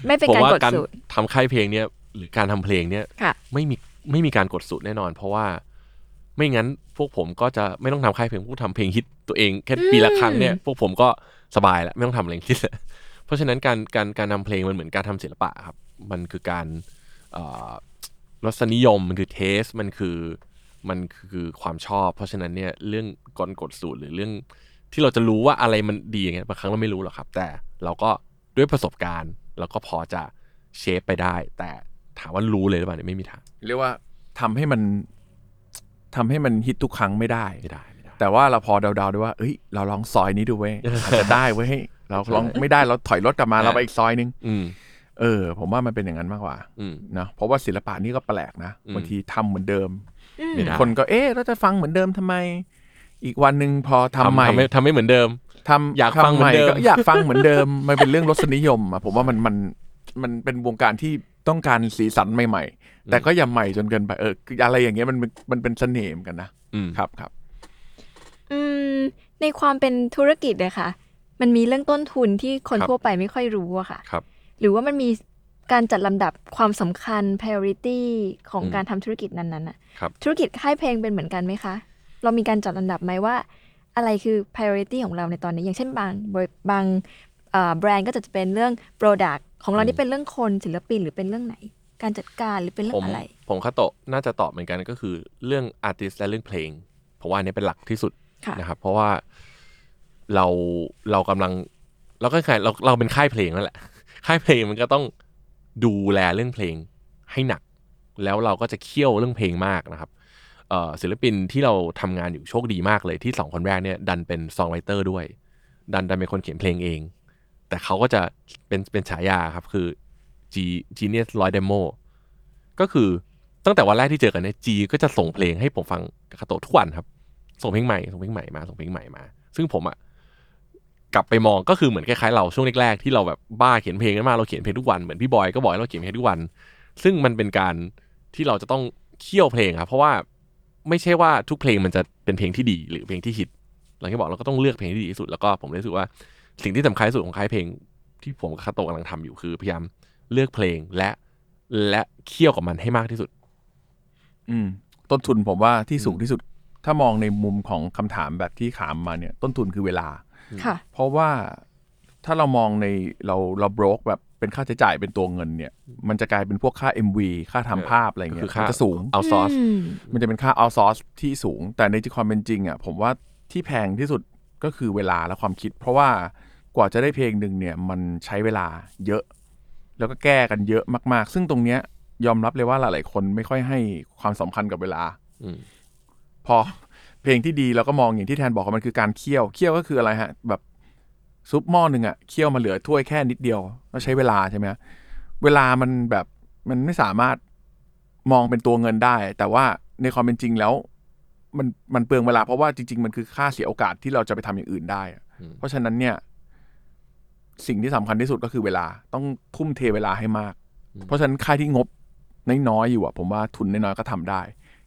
ไม่เป็นผมการว่ากดการสูตรทำค่ายเพลงเนี้ยหรือการทำเพลงเนี้ยค่ะไม่มีไม่มีการกดสูตรแน่นอน เพราะว่า ไม่งั้นพวกผมก็จะไม่ต้องทำค่ายเพลงพวกทำเพลงฮิตตัวเองแค่ปีละครั้งเนี่ยพวกผมก็สบายแล้วไม่ต้องทำอะไรฮิตแล้วเพราะฉะนั้นการการการทำเพลงมันเหมือนการทำศิลปะครับ มันคือการเอ่อรสนิยมมันคือเทสมันคือมันคือความชอบ เพราะฉะนั้นเนี่ยเรื่องกลกฎสูตรหรือเรื่องที่เราจะรู้ว่าอะไรมันดีอย่างเงี้ยบางครั้งเราไม่รู้หรอกครับ แต่เราก็ด้วยประสบการณ์เราก็พอจะเชฟไปได้ แต่ถามว่ารู้เลยหรือเปล่าเนี่ยไม่มีทางเรียกว่าทำให้มัน ทำให้มันฮิตทุกครั้งไม่ได้ไม่ได้ไม่ได้ แต่ว่าเราพอเดาๆด้วยว่าเอ้ยเราลองซอยนี้ดูเว้ยอาจจะได้เว้ยเราลองไม่ได้เราถอยรถกลับมาเราไปอีกซอยนึงอืมเออ ผมว่ามันเป็นอย่างนั้นมากกว่าอืมนะเพราะว่าศิลปะนี่ก็แปลกนะอืมบางทีทำเหมือนเดิมอืมไม่ได้คนก็เอ๊ะเราจะฟังเหมือนเดิมทำไม อีกวันหนึ่งพอทำใหม่ทำไม่ทำไม่เหมือนเดิมทำอยากฟังทำใหม่เหมือนเดิมก็อยากฟังเหมือนเดิมมันเป็นเรื่องรสนิยมอะผมว่ามันมันมันเป็นวงการที่ ต้องการสีสันใหม่ๆ แต่ก็อย่าใหม่จนเกินไปเออคืออะไรอย่างเงี้ยมันมันเป็นเสน่ห์เหมือนกันนะอืมครับครับ อืม ในความเป็นธุรกิจเลยค่ะ มันมีเรื่องต้นทุนที่คนครับทั่วไปไม่ค่อยรู้อะค่ะครับ หรือว่ามันมีการจัดลำดับความสำคัญ priority ของอืมการทำธุรกิจนั้นๆน่ะครับธุรกิจค่ายเพลงเป็นเหมือนกันไหมคะ เรามีการจัดลำดับไหมว่า อะไรคือ priority ของเราในตอนนี้ อย่างเช่นบางบริบางเอ่อแบรนด์ก็จะเป็นเรื่อง product ของเรานี่เป็นเรื่องคนศิลปินหรือเป็นเรื่องไหน การจัดการหรือเป็นเรื่ผอมงอะไร ผมคาโตะน่าจะตอบเหมือนกันก็คือเรื่องอาร์ติสและเรื่องเพลงผมว่าอันนี้เป็นหลักที่สุดค่ะนะครับ เพราะว่าเราเรากำลังเราก็คล้ายเราเราเป็นค่ายเพลงนั่นแหละค่ายเพลงมันก็ต้องดูแลเรื่องเพลงให้หนัก แล้วเราก็จะเคี่ยวเรื่องเพลงมากนะครับเอ่อศิลปินที่เราทำงานอยู่โชคดีมากเลยที่สองคนแรกเนี่ยดันเป็นซองไรเตอร์ด้วย ดันดันเป็นคนเขียนเพลงเอง แต่เขาก็จะเป็นเป็นฉายาครับ คือ G Genius ร้อยเดโมก็คือตั้งแต่วันแรกที่เจอกันเนี่ยจีก็จะส่งเพลงให้ผมฟังกับคาโตะทุกวันครับ ส่งเพลงใหม่ส่งเพลงใหม่มาส่งเพลงใหม่มา ซึ่งผมอะกลับไปมองก็คือเหมือนคล้ายๆเราช่วงแรกๆที่เราแบบบ้าเขียนเพลงกันมาเราเขียนเพลงทุกวันเหมือนพี่บอยก็บอกเราเขียนเพลงทุกวัน ซึ่งมันเป็นการที่เราจะต้องเคี่ยวเพลงครับเพราะว่าไม่ใช่ว่าทุกเพลงมันจะเป็นเพลงที่ดีหรือเพลงที่ฮิตหลังที่บอกเราก็ต้องเลือกเพลงที่ดีที่สุดแล้วก็ผมรู้สึกว่า สิ่งที่สำคัญที่สุดของค่ายเพลงที่ผมกับคาโตะกำลังทำอยู่คือพยายามเลือกเพลงและและเคี่ยวกับมันให้มากที่สุด อืม ต้นทุนผมว่าที่สูงที่สุด ถ้ามองในมุมของคำถามแบบที่ถามมาเนี่ย ต้นทุนคือเวลาค่ะ เพราะว่าถ้าเรามองในเราเราบรกแบบเป็นค่าใช้จ่ายเป็นตัวเงินเนี่ย มันจะกลายเป็นพวกค่า MV ค่าทำภาพอะไรก็เงี้คืยอค่ามันจะสูงเอาซอสอืมมันจะเป็นค่า outsource ที่สูง แต่ในความเป็นจริงอะผมว่าที่แพงที่สุดก็คือเวลาและความคิด เพราะว่า กว่าจะได้เพลงหนึ่งเนี่ยมันใช้เวลาเยอะ แล้วก็แก้กันเยอะมาก ๆ ซึ่งตรงเนี้ยยอมรับเลยว่าหลาย ๆ คนไม่ค่อยให้ความสำคัญกับเวลาอืมพอเพลงที่ดีเราก็มองอย่างที่แทนบอกว่ามันคือการเคี่ยวเคี่ยวก็คืออะไรฮะ แบบซุปหม้อหนึ่งอะเคี่ยวมาเหลือถ้วยแค่นิดเดียวก็ใช้เวลาใช่ไหมฮะเวลามันแบบมันไม่สามารถมองเป็นตัวเงินได้ แต่ว่าในความเป็นจริงแล้ว มันมันเปลืองเวลาเพราะว่าจริง ๆ มันคือค่าเสียโอกาสที่เราจะไปทำอย่างอื่นได้อะอืมเพราะฉะนั้นเนี่ย สิ่งที่สำคัญที่สุดก็คือเวลาต้องทุ่มเทเวลาให้มาก เพราะฉะนั้นค่ายที่งบน้อยๆอยู่อะผมว่าทุนน้อยๆก็ทำได้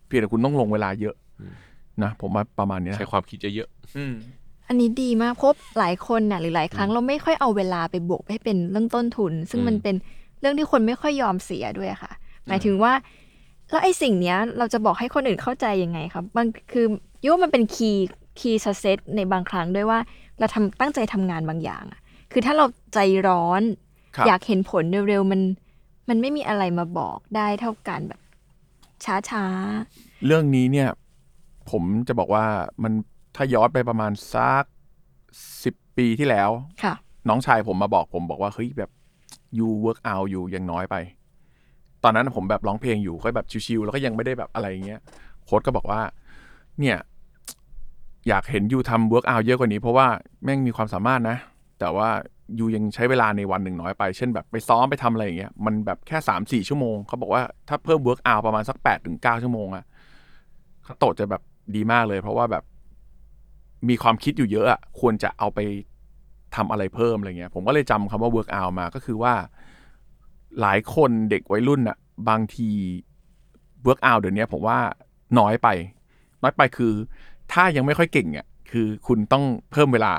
เพียงแต่คุณต้องลงเวลาเยอะนะผมว่าประมาณนี้นะใช้ความคิดเยอะอันนี้ดีมากเพบหลายคนน่ะหรือหลายครั้งเราไม่ค่อยเอาเวลาไปบวกให้เป็นเรื่องต้นทุน ซึ่งมันเป็นเรื่องที่คนไม่ค่อยยอมเสียด้วยอะค่ะ หมายถึงว่า แล้วไอ้สิ่งเนี้ย เราจะบอกให้คนอื่นเข้าใจยังไงครับมันคือโยว่ามันเป็นคีย์คีย์เซตในบางครั้งด้วยว่า เราทำตั้งใจทำงานบางอย่างอะ คือถ้าเราใจร้อน ครับ อยากเห็นผลเร็วๆ มัน มันไม่มีอะไรมาบอกได้เท่ากันแบบ ช้าเรื่องนี้เนี่ย ผมจะบอกว่ามันถ้าย้อนไปประมาณสักสิบปีที่แล้ว ๆ ค่ะ น้องชายผมมาบอกผมบอกว่าเฮ้ยแบบ you work out อยู่ยังน้อยไป ตอนนั้นผมแบบร้องเพลงอยู่ก็แบบชิวๆแล้วก็ยังไม่ได้แบบอะไรอย่างเงี้ยโค้ดก็บอกว่า เนี่ย อยากเห็นยูทำ work out เยอะกว่านี้เพราะว่าแม่งมีความสามารถนะ แต่ว่ายูยังใช้เวลาในวันหนึ่งน้อยไป เช่นแบบไปซ้อมไปทำอะไรอย่างเงี้ย มันแบบแค่สามสี่ชั่วโมง เขาบอกว่าถ้าเพิ่ม work out ประมาณสักแปดถึงเก้าชั่วโมงอะเขาโตะจะแบบดีมากเลย เพราะว่าแบบมีความคิดอยู่เยอะอะควรจะเอาไปทำอะไรเพิ่มอะไรเงี้ย ผมก็เลยจำคำว่า work out มาก็คือว่า หลายคนเด็กวัยรุ่นอะบางที work out เดี๋ยวนี้ผมว่าน้อยไป น้อยไปคือ ถ้ายังไม่ค่อยเก่งอะคือคุณต้องเพิ่มเวลา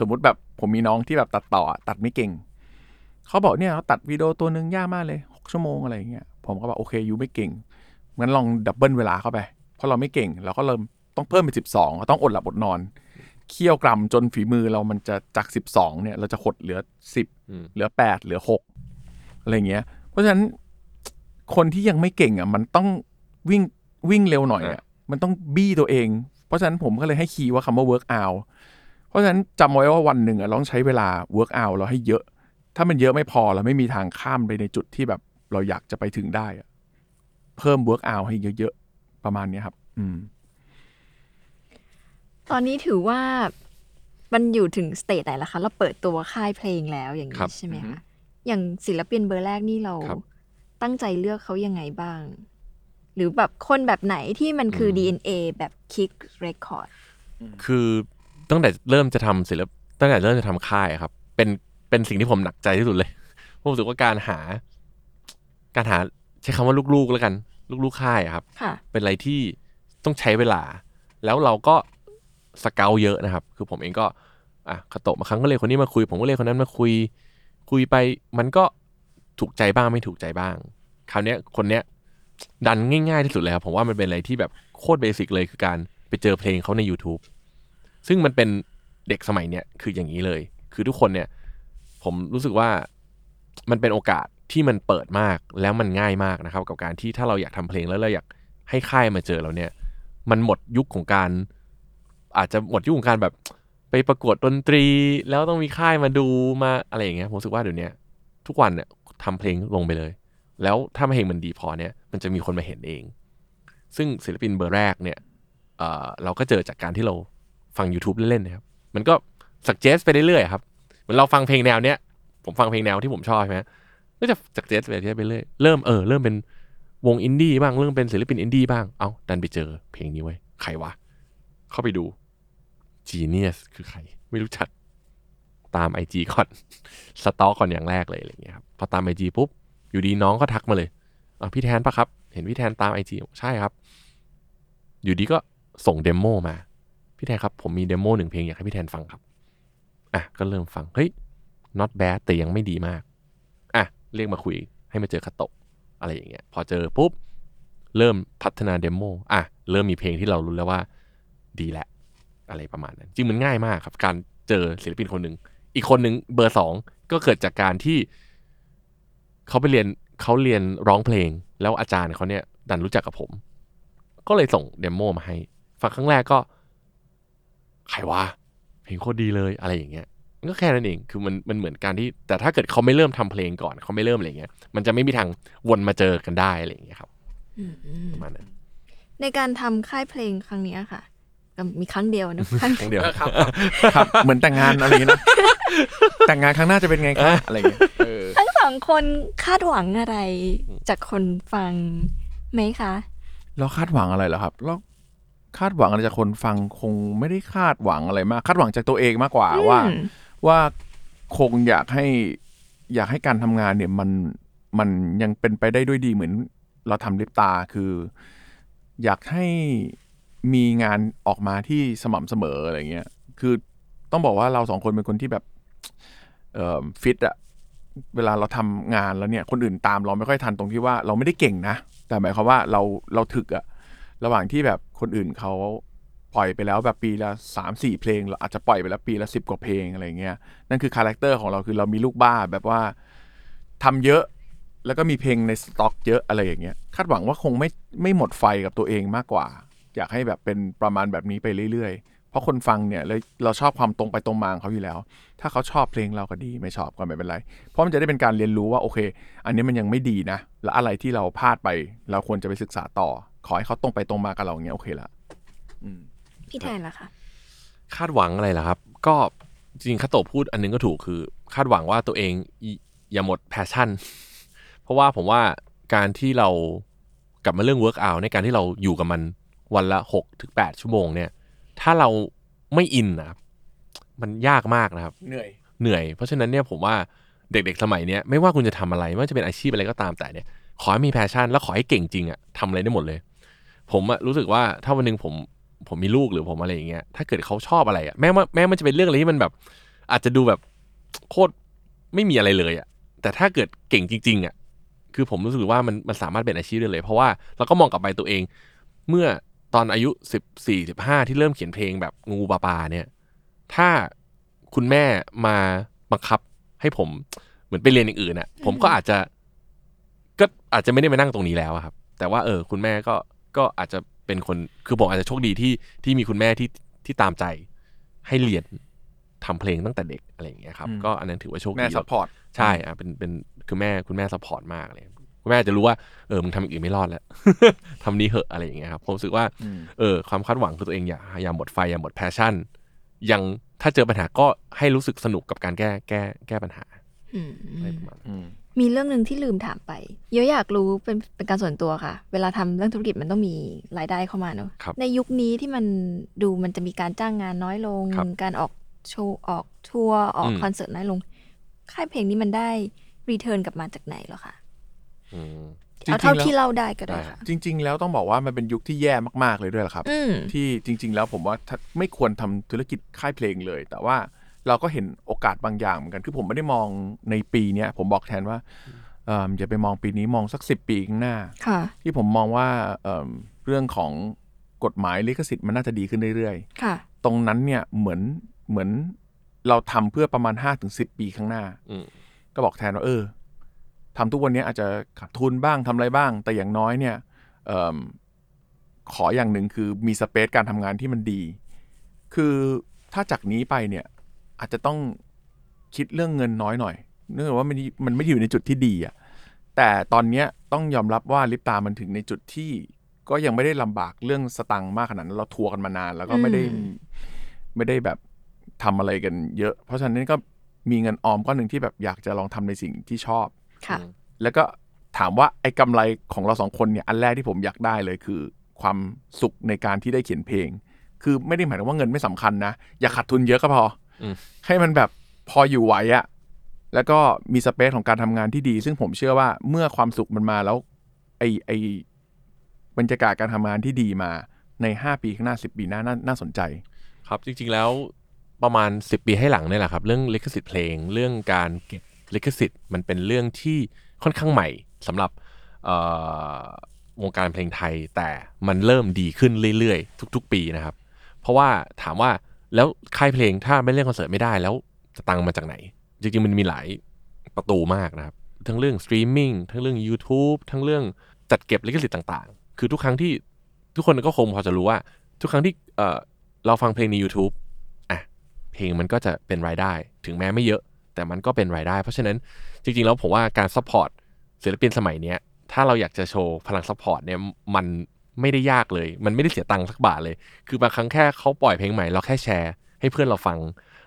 สมมุติแบบ ผมมีน้องที่แบบตัดต่ออะตัดไม่เก่ง เขาบอกเนี่ยเขาตัดวิดีโอตัวหนึ่งยากมากเลยหกชั่วโมงอะไรอย่างเงี้ยผมก็บอกโอเคยูไม่เก่งงั้นลอง double เวลาเข้าไปเพราะเราไม่เก่งเราก็เริ่มต้องเพิ่มเป็นสิบสองต้องอดหลับอดนอนเคี่ยวกรำจนฝีมือเรามันจะจากสิบสองเนี่ย เราจะหดเหลือสิบอืมเหลือแปดเหลือหกอะไรเงี้ย เพราะฉะนั้นคนที่ยังไม่เก่งอะ มันต้องวิ่งวิ่งเร็วหน่อยอะมันต้องบี้ตัวเอง เพราะฉะนั้นผมก็เลยให้ key ว่าคำว่า work out เพราะฉะนั้นจำไว้ว่าวันหนึ่งอะต้องใช้เวลา work out เราให้เยอะ ถ้ามันเยอะไม่พอเราไม่มีทางข้ามไปในจุดที่แบบเราอยากจะไปถึงได้อะเพิ่ม work out ให้เยอะๆประมาณเนี้ยครับ อืม ตอนนี้ถือว่ามันอยู่ถึงสเตจไหนแล้วคะ เราเปิดตัวค่ายเพลงแล้วอย่างครันี้บใช่ไหมคะอย่างศิลปินเบอร์แรกนี่เราครับตั้งใจเลือกเขายังไงบ้าง หรือแบบคนแบบไหนที่มันคือ DNA แบบคิกเรคคอร์ดคือ ตั้งแต่เริ่มจะทำศิลปตั้งแต่เริ่มจะทำค่ายอะครับ เป็นเป็นสิ่งที่ผมหนักใจที่สุดเลยผมรู้สึกว่าการหา การหาใช้คำว่าลูกๆแล้วกัน ลูกๆค่ายอะครับค่ะเป็นอะไรที่ต้องใช้เวลา แล้วเราก็สเกลเยอะนะครับ คือผมเองก็ อะคาโตะมาครั้งก็เลยคนนี้มาคุย ผมก็เลยคนนั้นมาคุย คุยไป มันก็ถูกใจบ้างไม่ถูกใจบ้าง คราวเนี้ยคนเนี้ย ดันง่ายๆที่สุดเลยครับผมว่ามันเป็นอะไรที่แบบโคตรเบสิกเลยคือการไปเจอเพลงเขาใน YouTube ซึ่งมันเป็นเด็กสมัยเนี้ยคืออย่างนี้เลย คือทุกคนเนี่ยผมรู้สึกว่ามันเป็นโอกาสที่มันเปิดมากแล้วมันง่ายมากนะครับ กับการที่ถ้าเราอยากทำเพลงแล้วเราอยากให้ค่ายมาเจอเราเนี่ย มันหมดยุคของการ อาจจะหมดยุคของการแบบไปประกวดดนตรี แล้วต้องมีค่ายมาดูมาอะไรอย่างเงี้ยผมรู้สึกว่าเดี๋ยวนี้ทุกวันเนี่ยทำเพลงลงไปเลย แล้วถ้าเพลงมันดีพอเนี่ย มันจะมีคนมาเห็นเอง ซึ่งศิลปินเบอร์แรกเนี่ยเเราก็เจอจากการที่เรา ฟัง YouTube เล่นๆนะครับ มันก็ suggest ไปเรื่อยๆครับ เหมือนเราฟังเพลงแนวเนี้ย ผมฟังเพลงแนวที่ผมชอบใช่ไหมก็จะ suggest ไปเรื่อยๆเรื่อย เริ่มเออเริ่มเป็นวงอินดี้บ้าง เริ่มเป็นศิลปินอินดี้บ้าง เอ้าดันไปเจอเพลงนี้ไว้ ใครวะ เข้าไปดู Genius คือใคร ไม่รู้จัก ตาม IG ก่อน stalk ก่อนอย่างแรกเลยอะไรเงี้ยครับ พอตาม IG ปุ๊บ อยู่ดีน้องก็ทักมาเลยอะพี่แทนปะครับ เห็นพี่แทนตาม IG ใช่ครับ อยู่ดีก็ส่ง demo มา พี่แทนครับ ผมมี demo หนึ่งเพลงอยากให้พี่แทนฟังครับ อะ ก็เริ่มฟัง เฮ้ย not bad แต่ยังไม่ดีมาก อะ เรียกมาคุยให้มาเจอคาโตะอะไรอย่างเงี้ย พอเจอปุ๊บ เริ่มพัฒนา demo อะ เริ่มมีเพลงที่เรารู้แล้วว่าดีแหละ อะไรประมาณนั้น จริงมันง่ายมากครับ การเจอศิลปินคนหนึ่ง อีกคนหนึ่งเบอร์สองก็เกิดจากการที่เขาไปเรียนเขาเรียนร้องเพลง แล้วอาจารย์เขาเนี่ยดันรู้จักกับผม ก็เลยส่งเดโมมาให้ ฟังครั้งแรกก็ ใครวะเพลงโคตรดีเลยอะไรอย่างเงี้ยมันก็แค่นั้นเองคือมันมันเหมือนการที่ แต่ถ้าเกิดเขาไม่เริ่มทำเพลงก่อนเขาไม่เริ่มอะไรเงี้ย มันจะไม่มีทางวนมาเจอกันได้อะไรอย่างเงี้ยครับอืมอืมประมาณนั้นในการทำค่ายเพลงครั้งเนี้ยค่ะก็มีครั้งเดียวนะครั้งครั้งเดียวครับ ครับ เหมือนแต่งงานอะไรอย่างเงี้ยนะแต่งงานครั้งหน้าจะเป็นไงครับอะไรอย่างเงี้ยเออทั้งสองคนคาดหวังอะไรจากคนฟังไหมคะเราคาดหวังอะไรเหรอครับเรา คาดหวังอะไรจากคนฟังคงไม่ได้คาดหวังอะไรมาก คาดหวังจากตัวเองมากกว่าว่าอืมว่าคงอยากให้อยากให้การทำงานเนี่ยมันมันยังเป็นไปได้ด้วยดีเหมือนเราทำลิปตาคือ อยากให้มีงานออกมาที่สม่ำเสมออะไรเงี้ย คือต้องบอกว่าเราสองคนเป็นคนที่แบบเอ่อฟิตอะเวลาเราทำงานแล้วเนี่ย คนอื่นตามเราไม่ค่อยทันตรงที่ว่าเราไม่ได้เก่งนะ แต่หมายความว่าเราเราถึกอะ ระหว่างที่แบบคนอื่นเขาปล่อยไปแล้วแบบปีละสามสี่เพลงเราอาจจะปล่อยไปแล้วปีละสิบกว่าเพลงอะไรเงี้ยนั่นคือ character ของเราคือเรามีลูกบ้าแบบว่าทำเยอะแล้วก็มีเพลงในสต็อกเยอะอะไรอย่างเงี้ยคาดหวังว่าคงไม่ไม่หมดไฟกับตัวเองมากกว่า อยากให้แบบเป็นประมาณแบบนี้ไปเรื่อยๆ เพราะคนฟังเนี่ยเลยเราชอบความตรงไปตรงมาของเขาอยู่แล้ว ถ้าเขาชอบเพลงเราก็ดีไม่ชอบก็ไม่เป็นไร เพราะมันจะได้เป็นการเรียนรู้ว่าโอเค อันนี้มันยังไม่ดีนะ แล้วอะไรที่เราพลาดไป เราควรจะไปศึกษาต่อ ขอให้เขาตรงไปตรงมากับเราอย่างเงี้ยโอเคละอืม พี่แทนล่ะคะคาดหวังอะไรล่ะครับ ก็จริงๆคาโตะพูดอันนึงก็ถูกคือ คาดหวังว่าตัวเองอย่อย่าหมด passion เพราะว่าผมว่าการที่เรากลับมาเรื่อง work out ในการที่เราอยู่กับมันวันละหกถึงแปดชั่วโมงเนี่ย ถ้าเราไม่อินนะครับมันยากมากนะครับ เหนื่อย เหนื่อย เพราะฉะนั้นเนี่ยผมว่าเด็กๆสมัยเนี้ยไม่ว่าคุณจะทำอะไรไม่ว่าจะเป็นอาชีพอะไรก็ตามแต่เนี่ย ขอให้มี passion แล้วขอให้เก่งจริงอะทำอะไรได้หมดเลย ผมอะรู้สึกว่าถ้าวันหนึ่งผมผมมีลูกหรือผมอะไรอย่างเงี้ยถ้าเกิดเขาชอบอะไรอะแม้ว่าแม้มันจะเป็นเรื่องอะไรที่มันแบบ อาจจะดูแบบโคตรไม่มีอะไรเลยอะแต่ถ้าเกิดเก่งจริง ๆอะคือผมรู้สึกว่ามันมันสามารถเป็นอาชีพได้เลย เพราะว่าเราก็มองกลับไปตัวเอง เมื่อตอนอายุสิบสี่สิบห้าที่เริ่มเขียนเพลงแบบงูปลาปาเนี่ย ถ้าคุณแม่มาบังคับให้ผมเหมือนไปเรียนอย่างอื่นน่ะผมก็อาจจะ ก็อาจจะไม่ได้มานั่งตรงนี้แล้วอะครับ แต่ว่าเออคุณแม่ก็ก็อาจจะเป็นคนคือผมอาจจะโชคดีที่ที่มีคุณแม่ที่ที่ตามใจ ให้เรียนทำเพลงตั้งแต่เด็กอะไรอย่างเงี้ยครับอืมก็อันนั้นถือว่าโชคดีแม่ support ใช่อะเป็นเป็นคือแม่คุณแม่ support มากเลยคุณแม่จะรู้ว่าเออมึงทำอย่างอื่นไม่รอดแล้วทำนี้เหอะอะไรอย่างเงี้ยครับผมรู้สึกว่าอืมเออความคาดหวังคือตัวเองอย่าอย่าหมดไฟอย่าหมด passion ยังถ้าเจอปัญหาก็ให้รู้สึกสนุกกับการแก้แก้แก้ปัญหาอืมอะไรประมาณนั้นอื มมีเรื่องหนึ่งที่ลืมถามไป เยอะอยากรู้เป็นเป็นการส่วนตัวค่ะ เวลาทำเรื่องธุรกิจมันต้องมีรายได้เข้ามาเนอะครับในยุคนี้ที่มันดูมันจะมีการจ้างงานน้อยลงครับการออกโชว์ออกทัวร์ออกอืมคอนเสิร์ตน้อยลง ค่ายเพลงนี้มันได้รีเทิร์นกลับมาจากไหนเหรอคะอืมเอาเท่าจริงๆแล้วที่เล่าได้ก็ได้ได้ครัค่ะบจริง ๆ แล้วต้องบอกว่ามันเป็นยุคที่แย่มากๆเลยด้วยแหละครับอืมที่จริง ๆ แล้วผมว่าถ้าไม่ควรทำธุรกิจค่ายเพลงเลย แต่ว่า เราก็เห็นโอกาสบางอย่างเหมือนกัน คือผมไม่ได้มองในปีเนี้ยผมบอกแทนว่าเอิ่มอย่าไปมองปีนี้มองสักสิบปีข้างหน้าค่ะที่ผมมองว่าเอิ่มเรื่องของกฎหมายลิขสิทธิ์มันน่าจะดีขึ้นเรื่อยค่ะๆตรงนั้นเนี่ยเหมือนเหมือนเราทำเพื่อประมาณห้าถึงสิบปีข้างหน้าอืมก็บอกแทนว่าเออทำทุกวันนี้อาจจะขาดทุนบ้างทำอะไรบ้าง แต่อย่างน้อยเนี่ยเอมขออย่างหนึ่งคือมีสเปซการทำงานที่มันดี คือถ้าจากนี้ไปเนี่ย อาจจะต้องคิดเรื่องเงินน้อยหน่อย เนื่องจากว่ามันมันไม่ได้อยู่ในจุดที่ดีอะแต่ตอนเนี้ยต้องยอมรับว่าลิปตามันถึงในจุดที่ก็ยังไม่ได้ลำบากเรื่องสตังค์มากขนาดนั้นเราทัวร์กันมานาน แล้วก็ไม่ได้อืมไม่ได้แบบทำอะไรกันเยอะ เพราะฉะนั้นก็มีเงินออมก้อนหนึ่งที่แบบอยากจะลองทำในสิ่งที่ชอบค่ะแล้วก็ถามว่าไอ้กำไรของเราสองคนเนี่ยอันแรกที่ผมอยากได้เลยคือ ความสุขในการที่ได้เขียนเพลง คือไม่ได้หมายถึงว่าเงินไม่สำคัญนะ อย่าขาดทุนเยอะก็พออม ให้มันแบบพออยู่ไหวอะแล้วก็มีสเปซของการทำงานที่ดี ซึ่งผมเชื่อว่าเมื่อความสุขมันมาแล้ว ไอไอบรรยากาศการทำงานที่ดีมาในห้าปีข้างหน้าสิบปีหน้านาน่าสนใจ ครับจริง ๆแล้วประมาณ 10 ปีให้หลังเนี่ยแหละครับ เรื่องลิขสิทธิ์เพลง เรื่องการเก็บลิขสิทธิ์มันเป็นเรื่องที่ค่อนข้างใหม่สำหรับเอ่อวงการเพลงไทย แต่มันเริ่มดีขึ้นเรื่อยๆ ทุก ๆ ปีนะครับ เพราะว่าถามว่า แล้วค่ายเพลงถ้าไม่เล่นคอนเสิร์ตไม่ได้แล้วจะตังค์มาจากไหน จริงๆมันมีหลายประตูมากนะครับ ทั้งเรื่องสตรีมมิ่งทั้งเรื่อง YouTube ทั้งเรื่องจัดเก็บลิขสิทธิ์ต่าง ๆ คือทุกครั้งที่ทุกคนก็คงพอจะรู้ว่า ทุกครั้งที่เเราฟังเพลงใน YouTube อะเพลงมันก็จะเป็นรายได้ ถึงแม้ไม่เยอะ แต่มันก็เป็นรายได้ เพราะฉะนั้นจริง ๆ แล้วผมว่าการ support ศิลปินสมัยเนี้ยถ้าเราอยากจะโชว์พลัง support เนี่ยมัน ไม่ได้ยากเลย มันไม่ได้เสียตังค์สักบาทเลย คือบางครั้งแค่เขาปล่อยเพลงใหม่เราแค่แชร์ ให้เพื่อนเราฟัง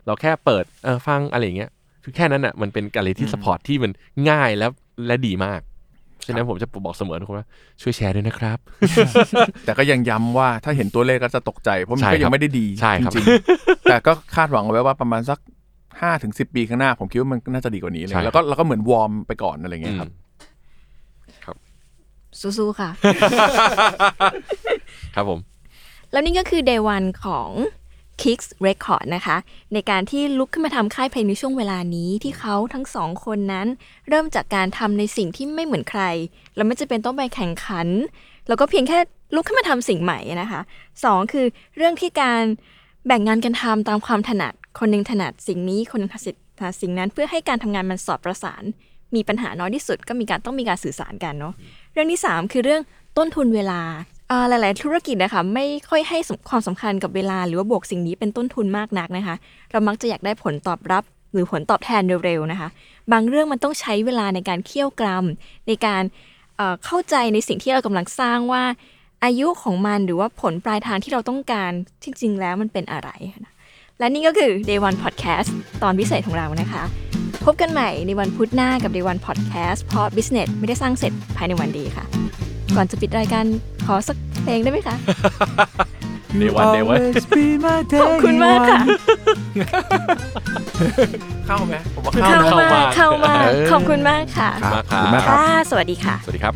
เราแค่เปิดเออฟังอะไรอย่างเงี้ยคือแค่นั้นอะมันเป็นการเรียนที่ support ที่มันง่ายแล้วและดีมากฉะนั้นผมจะบอกเสมอทุกคนว่าช่วยแชร์ด้วยนะครับ แต่ก็ยังย้ำว่าถ้าเห็นตัวเลขก็จะตกใจ เพราะมันใช่ก็คยัรังบไม่ได้ดีใช่ครับจริงๆแต่ก็คาดหวังเอาไว้ว่าประมาณสักห้าถึงสิบปีข้างหน้า ผมคิดว่ามันน่าจะดีกว่านี้เลยใช่แล้วก็แล้วก็เหมือนวอร์มไปก่อนอะไรเงี้ยครับ สู้ๆค่ะ ครับผม แล้วนี่ก็คือ day one ของ Kicks Record นะคะ ในการที่ลุกขึ้นมาทำค่ายเพลงในช่วงเวลานี้ที่เขาทั้งสองคนนั้น เริ่มจากการทำในสิ่งที่ไม่เหมือนใคร แล้วไม่จะเป็นต้องไปแข่งขัน แล้วก็เพียงแค่ลุกขึ้นมาทำสิ่งใหม่นะคะสองคือเรื่องที่การแบ่งงานกันทำตามความถนัด คนหนึ่งถนัดสิ่งนี้คนหนึงถนัดสิ่งนั้น เพื่อให้การทำงานมันสอดประสาน มีปัญหาน้อยที่สุดก็มีการต้องมีการสื่อสารกันเนาะ เรื่องที่ 3 คือเรื่องต้นทุนเวลาหลาย ๆ ธุรกิจนะคะไม่ค่อยให้ความสำคัญกับเวลา หรือว่าบวกสิ่งนี้เป็นต้นทุนมากนักนะคะ เรามักจะอยากได้ผลตอบรับหรือผลตอบแทนเร็ว ๆ นะคะ บางเรื่องมันต้องใช้เวลาในการเคี่ยวกรำในการเข้าใจในสิ่งที่เรากำลังสร้างว่าอายุของมันหรือว่าผลปลายทางที่เราต้องการจริงๆแล้วมันเป็นอะไร และนี่ก็คือ Day One Podcast ตอนพิเศษของเรานะคะ พบกันใหม่ในวันพุธหน้ากับ Day One Podcast เพราะ Business ไม่ได้สร้างเสร็จภายในวันเดียวค่ะ ก่อนจะปิดรายการขอสักเพลงได้ไหมคะเดวันเดวันขอบคุณมากค่ะ เข้าไหมผมว่าเข้าเข้านะ มาเข้ามาเข้ามาเออขอบคุณมากค่ะ ครับมากขอบคุณมากครับ ค่ะ สวัสดีค่ะ สวัสดีครับ